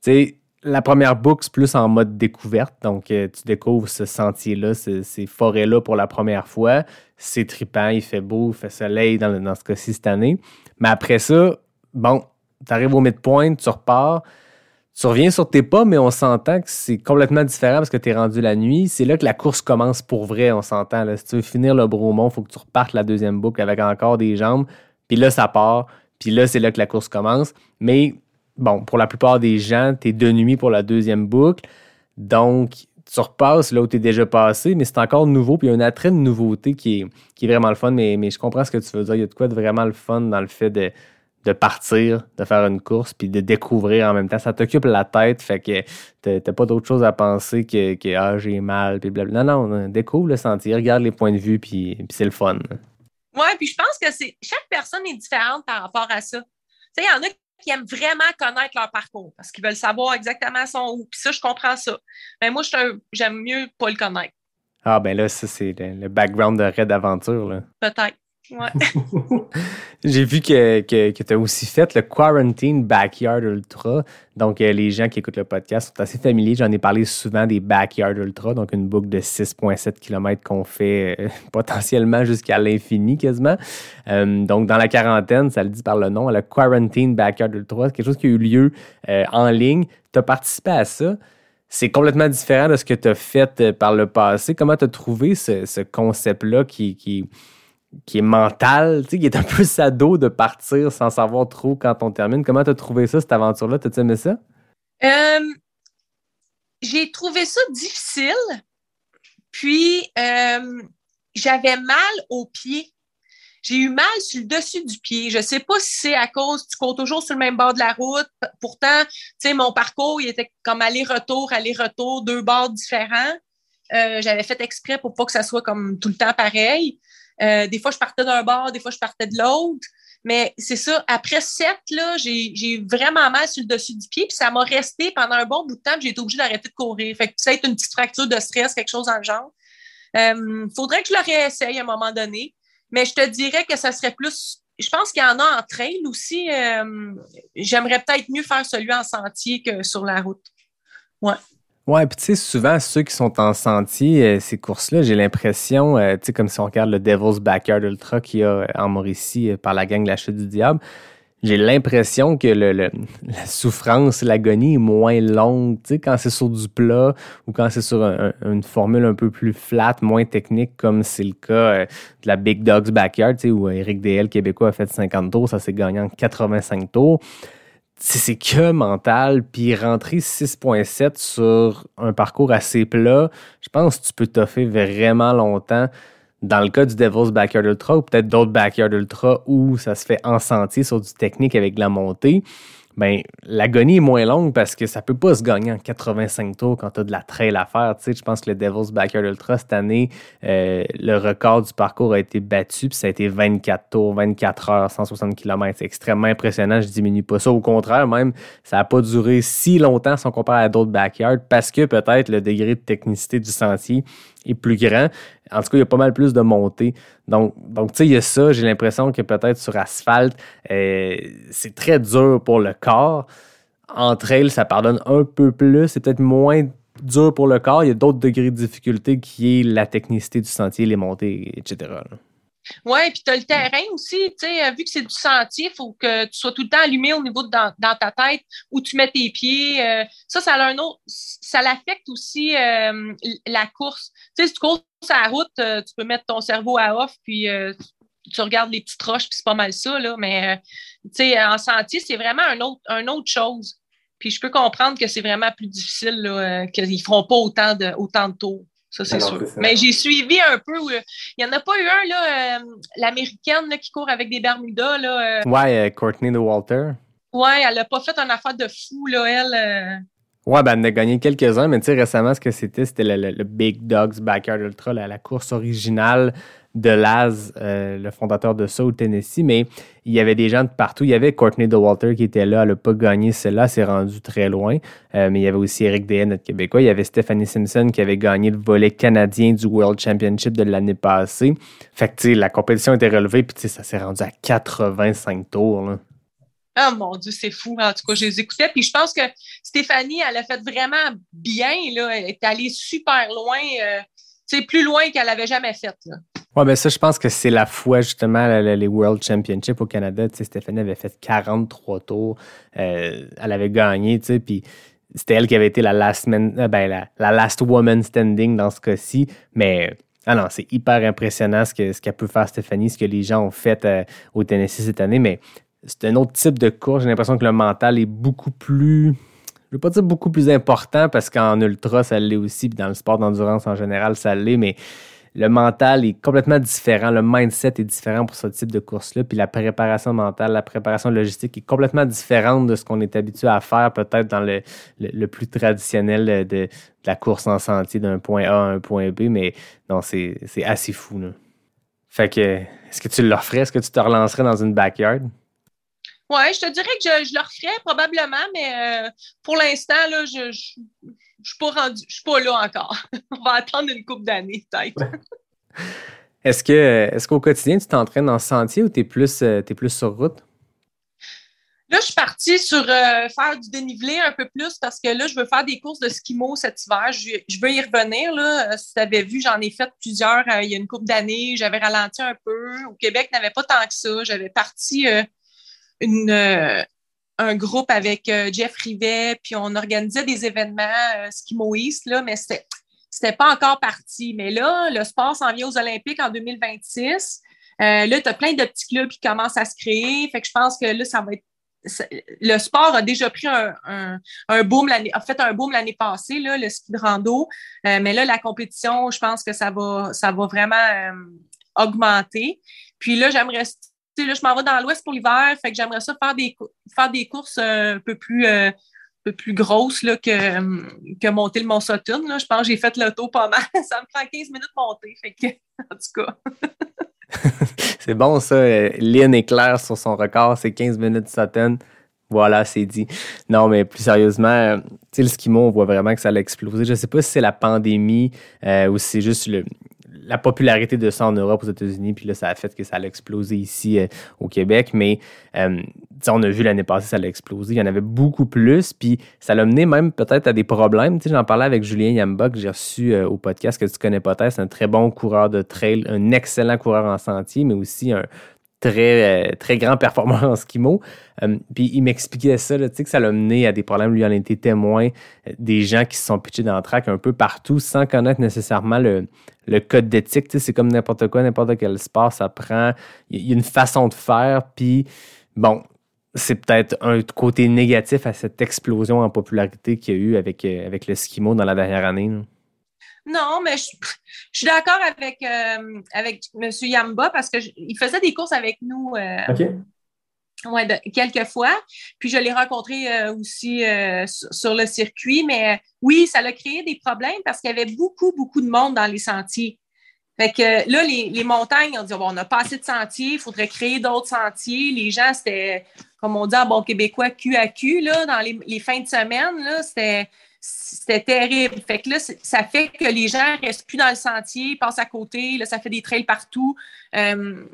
sais, la première boucle, c'est plus en mode découverte. Donc, euh, tu découvres ce sentier-là, ces, forêts-là pour la première fois. C'est trippant, il fait beau, il fait soleil dans, dans ce cas-ci cette année. Mais après ça, bon, tu arrives au midpoint, tu repars tu reviens sur tes pas, mais on s'entend que c'est complètement différent parce que tu es rendu la nuit. C'est là que la course commence pour vrai, on s'entend. Si tu veux finir le Bromont, il faut que tu repartes la deuxième boucle avec encore des jambes. Puis là, ça part. Puis là, c'est là que la course commence. Mais bon, pour la plupart des gens, tu es de nuit pour la deuxième boucle. Donc, tu repasses là où tu es déjà passé, mais c'est encore nouveau. Puis il y a un attrait de nouveauté qui est, qui est vraiment le fun. Mais, mais je comprends ce que tu veux dire. Il y a de quoi de vraiment le fun dans le fait de de partir, de faire une course, puis de découvrir en même temps. Ça t'occupe la tête, fait que t'as pas d'autre chose à penser que, que ah, j'ai mal, puis blablabla. Non, non, découvre le sentier, regarde les points de vue, puis, puis c'est le fun. Oui, puis je pense que c'est chaque personne est différente par rapport à ça. Tu sais, il y en a qui aiment vraiment connaître leur parcours parce qu'ils veulent savoir exactement son où. Puis ça, je comprends ça. Mais moi, j'aime mieux pas le connaître. Ah, ben là, ça, c'est le, background de Red Aventure. Peut-être. *laughs* J'ai vu que, que, tu as aussi fait le Quarantine Backyard Ultra. Donc, euh, les gens qui écoutent le podcast sont assez familiers. J'en ai parlé souvent des Backyard Ultra, donc une boucle de 6,7 km qu'on fait euh, *laughs* potentiellement jusqu'à l'infini quasiment. Euh, donc, dans la quarantaine, ça le dit par le nom, le Quarantine Backyard Ultra, c'est quelque chose qui a eu lieu en ligne. Tu as participé à ça. c'est complètement différent de ce que tu as fait par le passé. Comment tu as trouvé ce, concept-là qui, qui, est mental, qui est un peu sado de partir sans savoir trop quand on termine? Comment tu as trouvé ça, cette aventure-là? T'as-tu aimé ça? Euh, j'ai trouvé ça difficile. Puis, euh, j'avais mal aux pieds j'ai eu mal sur le dessus du pied. Je sais pas si c'est à cause, tu cours toujours sur le même bord de la route. Pourtant, tu sais, mon parcours, il était comme aller-retour, aller-retour, deux bords différents. Euh, j'avais fait exprès pour pas que ça soit comme tout le temps pareil. Euh, des fois, je partais d'un bord, des fois, je partais de l'autre. Mais c'est ça, après sept, j'ai vraiment mal sur le dessus du pied, puis ça m'a resté pendant un bon bout de temps, j'ai été obligée d'arrêter de courir. Fait que ça été une petite fracture de stress, quelque chose dans le genre. Euh, faudrait que je le réessaye à un moment donné. Mais je te dirais que ça serait plus. Je pense qu'il y en a en trail aussi. Euh, j'aimerais peut-être mieux faire celui en sentier que sur la route. Ouais. Ouais, puis tu sais, souvent, ceux qui sont en sentier, euh, ces courses-là, j'ai l'impression, euh, tu sais, comme si on regarde le Devil's Backyard Ultra qu'il y a en Mauricie par la gang La Chute du Diable, j'ai l'impression que le, la souffrance, l'agonie est moins longue, tu sais, quand c'est sur du plat ou quand c'est sur une formule un peu plus flat, moins technique, comme c'est le cas euh, de la Big Dogs Backyard, tu sais, où Eric DL québécois a fait 50 tours, ça s'est gagné en 85 tours. C'est que mental, puis rentrer 6.7 sur un parcours assez plat, je pense que tu peux toffer vraiment longtemps. Dans le cas du Devil's Backyard Ultra ou peut-être d'autres Backyard Ultra où ça se fait en sentier sur du technique avec la montée, ben, l'agonie est moins longue parce que ça peut pas se gagner en 85 tours quand tu as de la trail à faire. Tu sais, je pense que le Devil's Backyard Ultra, cette année, euh, le record du parcours a été battu, puis ça a été 24 tours, 24 heures, 160 km. C'est extrêmement impressionnant, je diminue pas ça. Au contraire, même, ça n'a pas duré si longtemps si on compare à d'autres backyards parce que peut-être le degré de technicité du sentier est plus grand. En tout cas, il y a pas mal plus de montée. Donc, donc tu sais, il y a ça. J'ai l'impression que peut-être sur asphalte, euh, c'est très dur pour le corps. Entre elles, ça pardonne un peu plus. C'est peut-être moins dur pour le corps. Il y a d'autres degrés de difficulté qui est la technicité du sentier, les montées, etc. Oui, puis tu as le terrain aussi, tu sais, euh, vu que c'est du sentier, il faut que tu sois tout le temps allumé au niveau de dans, ta tête où tu mets tes pieds. Euh, ça, ça a un autre, ça l'affecte aussi euh, la course. Tu sais, si tu cours sur la route, tu peux mettre ton cerveau à off, puis tu regardes les petites roches, puis c'est pas mal ça, là. Mais, tu sais, en sentier, c'est vraiment un autre, un autre chose. Puis je peux comprendre que c'est vraiment plus difficile, qu'ils ne feront pas autant de, autant de tours. Ça, c'est sûr. Mais j'ai suivi un peu. il n'y en a pas eu un, là, euh, l'américaine qui court avec des Bermudas. Là, euh. Ouais, euh, Courtney de Walter. Ouais, elle n'a pas fait un affaire de fou, là, elle. Ouais, ben, elle en a gagné quelques-uns, mais tu sais, récemment, ce que c'était, c'était le, Big Dogs Backyard Ultra, la course originale de Laz, euh, le fondateur de au Tennessee, mais il y avait des gens de partout. Il y avait Courtney DeWalter qui était là, elle n'a pas gagné celle-là, s'est rendu très loin. Euh, mais il y avait aussi Eric Dehaene, notre Québécois. Il y avait Stephanie Simpson qui avait gagné le volet canadien du World Championship de l'année passée. Fait que, la compétition était relevée, puis ça s'est rendu à 85 tours. Oh mon Dieu, c'est fou. En tout cas, je les écoutais. Puis je pense que Stéphanie, elle a fait vraiment bien. Là. Elle est allée super loin. Euh, plus loin qu'elle avait jamais fait. Là. Ouais, ben ça, je pense que c'est la fois justement les World Championships au Canada. Tu sais, Stéphanie avait fait 43 tours. Euh, elle avait gagné, tu sais, puis c'était elle qui avait été la last, man, euh, ben, la, last woman standing dans ce cas-ci. Mais ah non, c'est hyper impressionnant ce qu'elle ce qu'elle peut faire, Stéphanie, ce que les gens ont fait euh, au Tennessee cette année. Mais c'est un autre type de course. J'ai l'impression que le mental est beaucoup plus je veux pas dire beaucoup plus important parce qu'en ultra, ça l'est aussi, puis dans le sport d'endurance en général, ça l'est, mais le mental est complètement différent, le mindset est différent pour ce type de course-là, puis la préparation mentale, la préparation logistique est complètement différente de ce qu'on est habitué à faire peut-être dans le, plus traditionnel de, la course en sentier d'un point A à un point B, mais non, c'est assez fou. Là. Fait que, est-ce que tu le referais? Est-ce que tu te relancerais dans une backyard? Oui, je te dirais que je, le referais probablement, mais euh, pour l'instant, là, je ne suis pas rendu, je suis pas là encore. *laughs* On va attendre une couple d'années, peut-être. est-ce que est-ce qu'au quotidien, tu t'entraînes en sentier ou tu es plus, euh, plus sur route? Là, je suis partie sur euh, faire du dénivelé un peu plus parce que là, je veux faire des courses de skimo cet hiver. Je, veux y revenir. Là. Si tu avais vu, j'en ai fait plusieurs il y a une couple d'années. J'avais ralenti un peu. Au Québec, n'avait pas tant que ça. J'avais parti euh, un groupe avec euh, Jeff Rivet, puis on organisait des événements euh, skimoïstes, là, mais c'était, c'était pas encore parti. Mais là, le sport s'en vient aux Olympiques en 2026. Euh, là, tu as plein de petits clubs qui commencent à se créer. Fait que je pense que là, ça va être. Le sport a déjà pris un, un, boom l'année, a fait un boom l'année passée, là, le ski de rando. mais là, la compétition, je pense que ça va, ça va vraiment augmenter. Puis là, j'aimerais là, je m'en vais dans l'ouest pour l'hiver, fait que j'aimerais ça faire des, faire des courses un peu plus, euh, peu plus grosses là, que, que monter le Mont Sutton. Je pense que j'ai fait tour pas mal. *laughs* ça me prend 15 minutes monter. Fait que, en tout cas. *laughs* c'est bon, ça. Lynn est claire sur son record. C'est 15 minutes Sutton. Voilà, c'est dit. Non, mais plus sérieusement, tu sais, le skimo, on voit vraiment que ça a explosé. Je ne sais pas si c'est la pandémie euh, ou si c'est juste le, la popularité de ça en Europe, aux États-Unis, puis là, ça a fait que ça a explosé ici euh, au Québec. Mais euh, on a vu l'année passée, ça a explosé. Il y en avait beaucoup plus, puis ça l'a mené même peut-être à des problèmes. J'en parlais avec Julien Yamba, que j'ai reçu euh, au podcast, que tu connais peut-être. C'est un très bon coureur de trail, un excellent coureur en sentier, mais aussi un très, très grand performeur en skimo. puis il m'expliquait ça, là, que ça l'a mené à des problèmes. Lui en été témoin des gens qui se sont pitchés dans le track un peu partout sans connaître nécessairement le, le code d'éthique, c'est comme n'importe quoi, n'importe quel sport, ça prend. Il y a une façon de faire, puis bon, c'est peut-être un côté négatif à cette explosion en popularité qu'il y a eu avec, euh, avec le skimo dans la dernière année. Non, mais je, suis d'accord avec, euh, avec M. Yamba parce qu'il faisait des courses avec nous. Euh, OK. Oui, quelques fois. Puis je l'ai rencontré euh, aussi sur, le circuit. Mais oui, ça a créé des problèmes parce qu'il y avait beaucoup, beaucoup de monde dans les sentiers. Fait que là, les, montagnes, on dit bon, on n'a pas assez de sentiers, il faudrait créer d'autres sentiers. Les gens, c'était, comme on dit en bon québécois, cul à cul, là, dans les, fins de semaine, là, c'était. C'était terrible. Fait que là, ça fait que les gens restent plus dans le sentier, passent à côté. Là, ça fait des trails partout. Euh,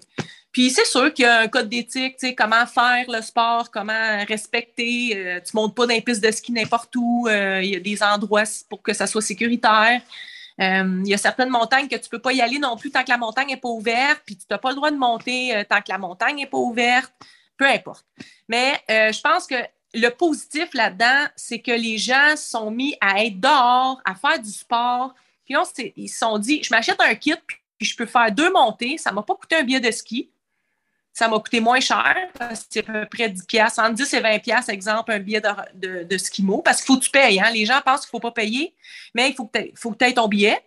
puis c'est sûr qu'il y a un code d'éthique, tu sais, comment faire le sport, comment respecter. Euh, tu montes pas dans les pistes de ski n'importe où. Euh, il y a des endroits pour que ça soit sécuritaire. Euh, il y a certaines montagnes que tu peux pas y aller non plus tant que la montagne n'est pas ouverte, puis tu n'as pas le droit de monter tant que la montagne n'est pas ouverte. Peu importe. Mais je pense que le positif là-dedans, c'est que les gens sont mis à être dehors, à faire du sport. Puis ils se sont dit, je m'achète un kit, puis je peux faire deux montées. Ça ne m'a pas coûté un billet de ski ça m'a coûté moins cher, c'est à peu près 10 pièces, entre 10 et 20 pièces, exemple, un billet de, de, skimo, parce qu'il faut que tu payes. Hein? Les gens pensent qu'il ne faut pas payer, mais il faut que tu aies ton billet.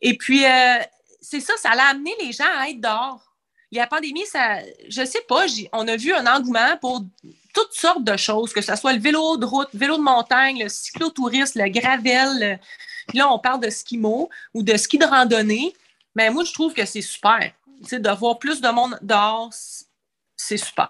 Et puis, euh, c'est ça, ça a amené les gens à être dehors. La pandémie, ça, je sais pas, on a vu un engouement pour toutes sortes de choses, que ce soit le vélo de route, vélo de montagne, le cyclotourisme, le gravel. Puis là, on parle de skimo ou de ski de randonnée. Mais moi, je trouve que c'est super d'avoir plus de monde dehors, c'est super.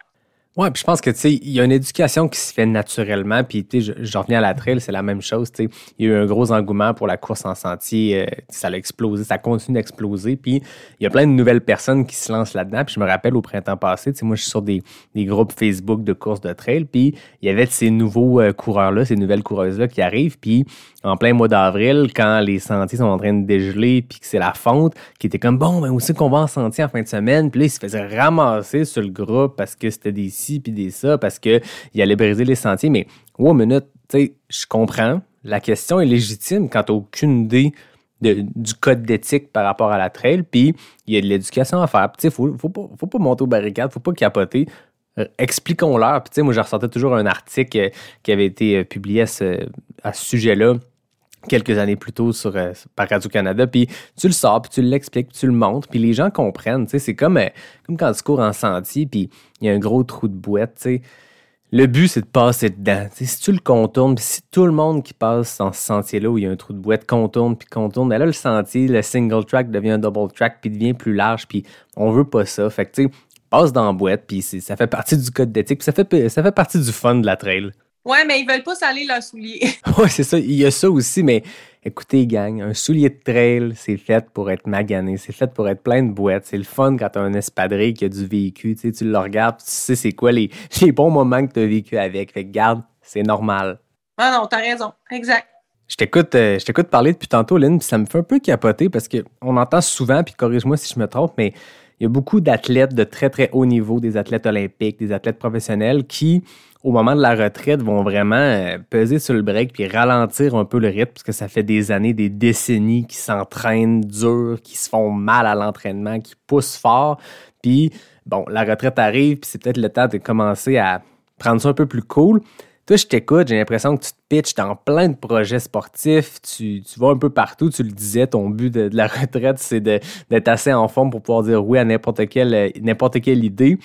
Oui, puis je pense que, tu sais, il y a une éducation qui se fait naturellement, puis, tu sais, j'en reviens à la trail, c'est la même chose, tu sais. Il y a eu un gros engouement pour la course en sentier, euh, ça a explosé, ça continue d'exploser, puis il y a plein de nouvelles personnes qui se lancent là-dedans, puis je me rappelle au printemps passé, tu sais, moi, je suis sur des, des, groupes Facebook de courses de trail, puis il y avait ces nouveaux euh, coureurs-là, ces nouvelles coureuses-là qui arrivent, puis en plein mois d'avril, quand les sentiers sont en train de dégeler, puis que c'est la fonte, qui était comme, bon, ben, aussi qu'on va en sentier en fin de semaine, puis là, ils se faisaient ramasser sur le groupe parce que c'était des puis des ça parce qu'il allait briser les sentiers. Mais, wow, minute, tu sais, je comprends. La question est légitime quand tu aucune idée du code d'éthique par rapport à la trail, puis il y a de l'éducation à faire. Tu sais, faut, faut pas, faut pas monter aux barricades, faut pas capoter. Euh, expliquons-leur. Puis, tu sais, moi, je ressortais toujours un article qui avait été euh, publié à ce sujet-là quelques années plus tôt sur, euh, par Radio-Canada, puis tu le sors, puis tu l'expliques, puis tu le montres, puis les gens comprennent, tu c'est comme, euh, comme quand tu cours en sentier, puis il y a un gros trou de boîte, tu sais. Le but, c'est de passer dedans. si tu le contournes, puis si tout le monde qui passe dans ce sentier-là où il y a un trou de boîte contourne, puis contourne, ben là, le sentier, le single track devient un double track, puis devient plus large, puis on veut pas ça. Fait que, tu passe dans la boîte, puis ça fait partie du code d'éthique, puis ça fait, ça fait partie du fun de la trail. Ouais, mais ils veulent pas saler leurs souliers. *laughs* ouais, c'est ça. Il y a ça aussi, mais écoutez, gang, un soulier de trail, c'est fait pour être magané. C'est fait pour être plein de boîtes. C'est le fun quand tu as un espadrille qui a du vécu. Tu, sais, tu le regardes, tu sais c'est quoi les, *laughs* les bons moments que tu as vécu avec. Fait que garde, c'est normal. Ah non, t'as raison. Exact. Je t'écoute, euh, je t'écoute parler depuis tantôt, Lynn, puis ça me fait un peu capoter parce qu'on entend souvent, puis corrige-moi si je me trompe, mais il y a beaucoup d'athlètes de très, très haut niveau, des athlètes olympiques, des athlètes professionnels qui, au moment de la retraite, vont vraiment euh, peser sur le break puis ralentir un peu le rythme parce que ça fait des années, des décennies qui s'entraînent dur, qui se font mal à l'entraînement, qui poussent fort. Puis, bon, la retraite arrive, puis c'est peut-être le temps de commencer à prendre ça un peu plus cool. Toi, je t'écoute, j'ai l'impression que tu te pitches dans plein de projets sportifs, tu, vas un peu partout, tu le disais, ton but de, la *laughs* retraite, c'est d'être assez en forme pour pouvoir dire oui à n'importe quelle, quelle idée.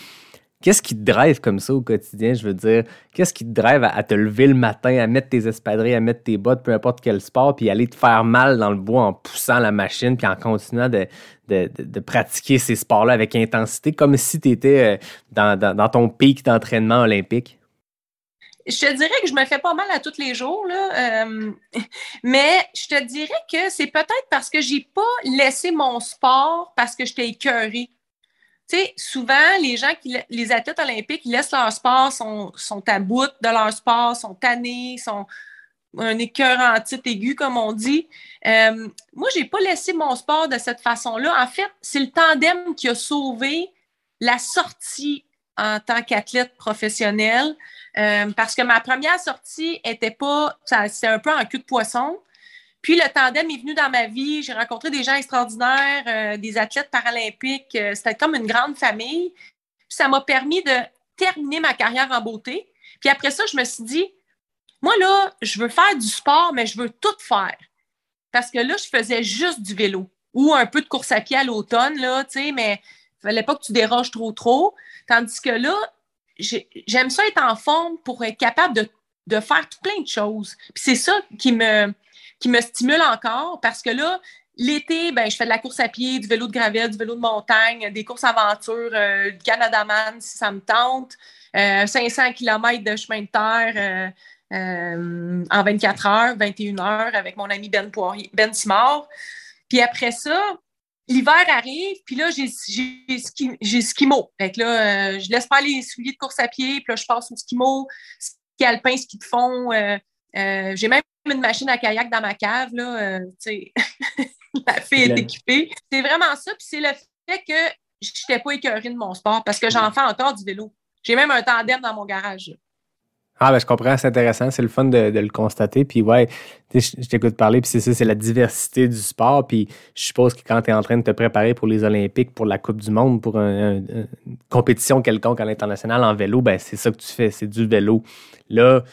Qu'est-ce qui te drive comme ça au quotidien? Je veux dire, qu'est-ce qui te drive à, te lever le matin, à mettre tes espadrilles, à mettre tes bottes, peu importe quel sport, puis aller te faire mal dans le bois en poussant la machine, puis en continuant de, de, pratiquer ces sports-là avec intensité, comme si tu étais euh, dans ton pic d'entraînement olympique? Je te dirais que je me fais pas mal à tous les jours, là, euh, mais je te dirais que c'est peut-être parce que j'ai pas laissé mon sport parce que j'étais écœurée. Tu sais, souvent, les gens, qui, les athlètes olympiques, laissent leur sport, sont, sont à bout de leur sport, sont tannés, sont un écœur en titre aigu, comme on dit. Euh, moi, j'ai pas laissé mon sport de cette façon-là. En fait, c'est le tandem qui a sauvé la sortie en tant qu'athlète professionnel. Euh, parce que ma première sortie était pas, c'était un peu en cul de poisson. Puis le tandem est venu dans ma vie. J'ai rencontré des gens extraordinaires, euh, des athlètes paralympiques. Euh, c'était comme une grande famille. Ça m'a permis de terminer ma carrière en beauté. Puis après ça, je me suis dit, moi là, je veux faire du sport, mais je veux tout faire. Parce que là, je faisais juste du vélo ou un peu de course à pied à l'automne, là, tu sais, mais il fallait pas que tu déroges trop, trop. Tandis que là, j'aime ça être en forme pour être capable de, faire tout plein de choses. Puis c'est ça qui me, stimule encore parce que là, l'été, ben, je fais de la course à pied, du vélo de gravel, du vélo de montagne, des courses aventure, euh, du Canada-Man si ça me tente, 500 euh, km de chemin de terre euh, en 24 heures, 21 heures avec mon ami Ben, Poirier, ben Simard. Puis après ça, l'hiver arrive, puis là, j'ai, j'ai, skimo. Fait que là, euh, je laisse pas les souliers de course à pied, puis là, je passe au skimo, ski alpin, ski de fond. Euh, euh, j'ai même une machine à kayak dans ma cave, là. sais, *laughs* la fille est équipée. C'est vraiment ça, puis c'est le fait que je n'étais pas écœurée de mon sport parce que j'en fais encore du vélo. J'ai même un tandem dans mon garage. Ah, ben, je comprends, c'est intéressant, c'est le fun de, le constater. Puis, ouais, je, t'écoute parler, puis c'est ça, c'est la diversité du sport. Puis, je suppose que quand tu es en train de te préparer pour les Olympiques, pour la Coupe du Monde, pour une compétition quelconque à l'international en vélo, ben, c'est ça que tu fais, c'est du vélo. Là,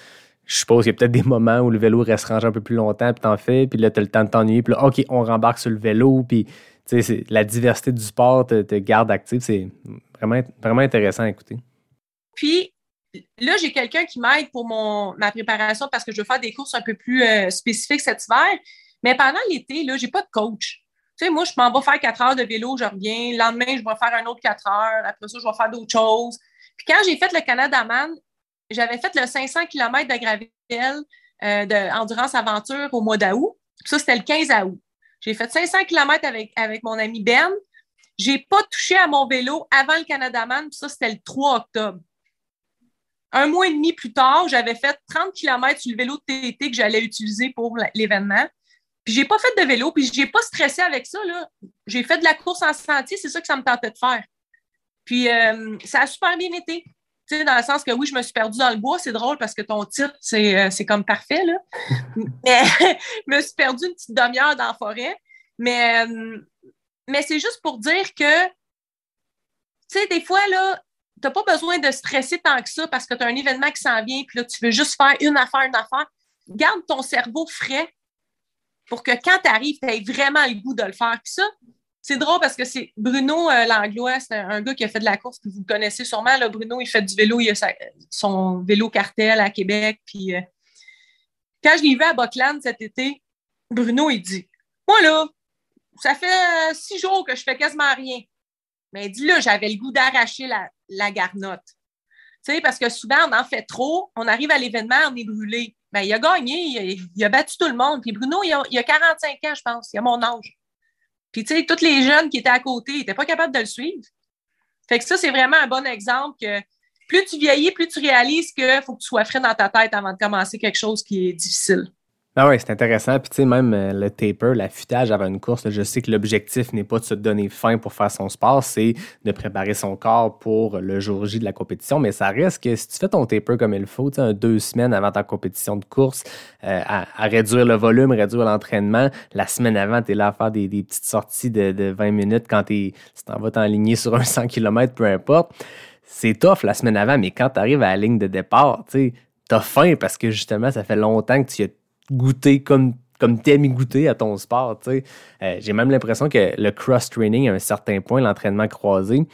je suppose qu'il y a peut-être des moments où le vélo reste rangé un peu plus longtemps, puis t'en fais, puis là, tu as le temps de t'ennuyer, puis là, OK, on rembarque sur le vélo, puis la diversité du sport te, garde actif. C'est vraiment, vraiment intéressant à écouter. Puis, là, j'ai quelqu'un qui m'aide pour mon, ma préparation parce que je veux faire des courses un peu plus euh, spécifiques cet hiver. Mais pendant l'été, là, j'ai pas de coach. Tu sais, moi, je m'en vais faire quatre heures de vélo, je reviens. Le lendemain, je vais faire un autre quatre heures. Après ça, je vais faire d'autres choses. Puis quand j'ai fait le Canada Man, j'avais fait le 500 km de gravel euh, de Endurance Aventure au mois d'août. Ça, c'était le 15 août. J'ai fait 500 km avec, avec mon ami Ben. J'ai pas touché à mon vélo avant le Canada Man, ça, c'était le 3 octobre un mois et demi plus tard, j'avais fait 30 km sur le vélo de TT que j'allais utiliser pour l'événement. Puis j'ai pas fait de vélo, puis j'ai pas stressé avec ça. J'ai fait de la course en sentier, c'est ça que ça me tentait de faire. Puis euh, ça a super bien été. Tu sais, dans le sens que oui, je me suis perdue dans le bois, c'est drôle parce que ton titre, c'est euh, comme parfait. Là. *laughs* mais *laughs* je me suis perdue une petite demi-heure dans la forêt. Mais, euh, mais c'est juste pour dire que, tu sais, des fois, là, n'as pas besoin de stresser tant que ça parce que tu as un événement qui s'en vient, puis là, tu veux juste faire une affaire, une affaire. Garde ton cerveau frais pour que quand tu arrives, tu aies vraiment le goût de le faire. Puis ça, c'est drôle parce que c'est Bruno euh, Langlois, c'est un, gars qui a fait de la course, que vous connaissez sûrement. Bruno, il fait du vélo, il a son vélo cartel à Québec. Puis euh, quand je l'ai vu à Buckland cet été, Bruno, il dit Moi, là, ça fait euh, six jours que je fais quasiment rien. Mais dis là, j'avais le goût d'arracher la, la garnotte. Tu sais, parce que souvent, on en fait trop, on arrive à l'événement, on est brûlé. Ben, il a gagné, il a, battu tout le monde. Puis Bruno, il a, il a, 45 ans, je pense, il a mon âge. Puis, tu sais, tous les jeunes qui étaient à côté n'étaient pas capables de le suivre. Fait que ça, c'est vraiment un bon exemple que plus tu vieillis, plus tu réalises qu'il faut que tu sois frais dans ta tête avant de commencer quelque chose qui est difficile. Ah ouais, c'est intéressant. Puis tu sais, même euh, le taper, l'affûtage avant une course, je sais que l'objectif n'est pas de se donner faim pour faire son sport, c'est de préparer son corps pour le jour J de la compétition. Mais ça reste que si tu fais ton taper comme il faut, un deux semaines avant ta compétition de course, euh, à, réduire le volume, réduire l'entraînement, la semaine avant, tu es là à faire des, petites sorties de, de 20 minutes quand tu t'en vas t'enligner sur un 100 km, peu importe. C'est tough la semaine avant, mais quand tu arrives à la ligne de départ, tu sais, t'as faim parce que justement, ça fait longtemps que tu as goûter comme comme t'aimes goûter à ton sport. Euh, J'ai même l'impression que le cross-training, à un certain point, l'entraînement croisé,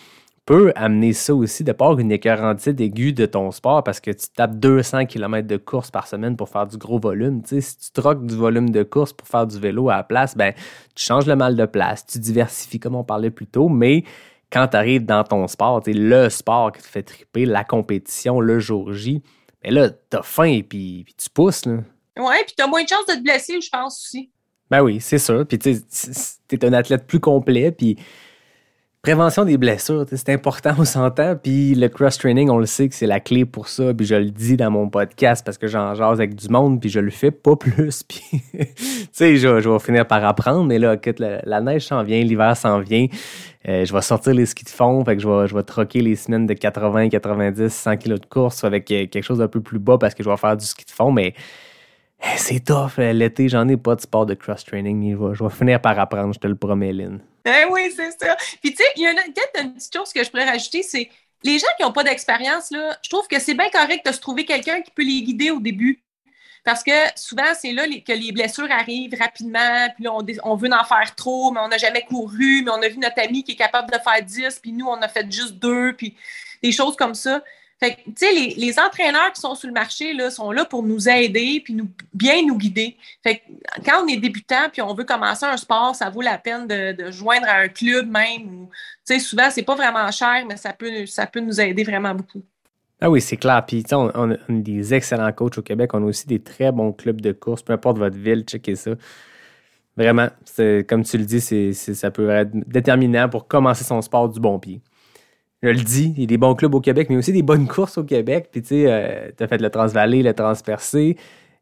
peut amener ça aussi de part une écœurantite aiguë de ton sport parce que tu tapes 200 km de course par semaine pour faire du gros volume. Si tu troques du volume de course pour faire du vélo à la place, ben, tu changes le mal de place, tu diversifies comme on parlait plus tôt, mais quand tu arrives dans ton sport, le sport qui te fait triper, la compétition, le jour J, ben là, t'as faim et puis tu pousses. Là. Ouais, puis t'as moins de chances de te blesser, je pense aussi. Ben oui, c'est sûr. Puis tu es un athlète plus complet. Puis prévention des blessures, c'est important, *laughs* on s'entend. Puis le cross-training, on le sait que c'est la clé pour ça. Puis je le dis dans mon podcast parce que j'en jase avec du monde, puis je le fais pas *laughs* plus. Puis tu sais, je, vais finir par apprendre. Mais là, écoute, la, neige s'en vient, l'hiver s'en vient. Euh, je vais sortir les skis de fond, fait que je vais, je vais troquer les semaines de 80, 90, 100 kilos de course avec euh, quelque chose d'un peu plus bas parce que je vais faire du ski de fond. Mais c'est tough. L'été, j'en ai pas de sport de cross-training. Je vais finir par apprendre, je te le promets, Lynn. Eh oui, c'est ça. Puis tu sais, il y a peut-être une petite chose que je pourrais rajouter, c'est les gens qui n'ont pas d'expérience, je trouve que c'est bien correct de se trouver quelqu'un qui peut les guider au début. Parce que souvent, c'est là que les blessures arrivent rapidement, puis là, on, veut en faire trop, mais on n'a jamais couru, mais on a vu notre ami qui est capable de faire 10, puis nous, on a fait juste deux, puis des choses comme ça. Fait tu sais, les, les, entraîneurs qui sont sur le marché là, sont là pour nous aider puis nous, bien nous guider. Fait que, quand on est débutant puis on veut commencer un sport, ça vaut la peine de, de joindre un club même. Tu sais, souvent, c'est pas vraiment cher, mais ça peut, ça peut nous aider vraiment beaucoup. Ah oui, c'est clair. Puis, on, on, a des excellents coachs au Québec. On a aussi des très bons clubs de course. Peu importe votre ville, checkez ça. Vraiment, comme tu le dis, ça peut être déterminant pour commencer son sport du bon pied je le dis, il y a des bons clubs au Québec, mais aussi des bonnes courses au Québec. Puis tu sais, euh, tu as fait le Transvallée, le Transpercé.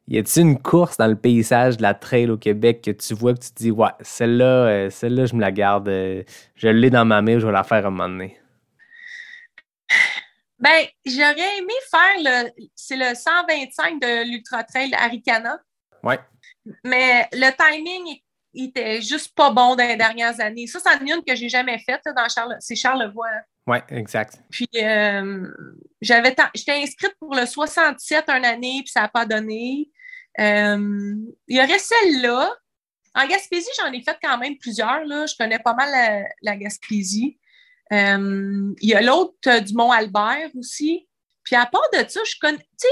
Y a-t-il une course dans le paysage de la trail au Québec que tu vois que tu te dis, ouais, celle-là, euh, celle-là, je me la garde, euh, je l'ai dans ma main, je vais la faire à un moment donné? Ben, j'aurais aimé faire le, c'est le 125 de l'Ultra Trail Aricana. Ouais. Mais le timing il était juste pas bon dans les dernières années. Ça, c'en est une que j'ai jamais faite dans Charles, c'est Charlevoix. Oui, exact. Puis, euh, j'avais j'étais inscrite pour le 67 une année, puis ça n'a pas donné. Euh, il y aurait celle-là. En Gaspésie, j'en ai fait quand même plusieurs. Là. Je connais pas mal la, Gaspésie. Euh, il y a l'autre du Mont-Albert aussi. Puis à part de ça, je connais. Tu sais,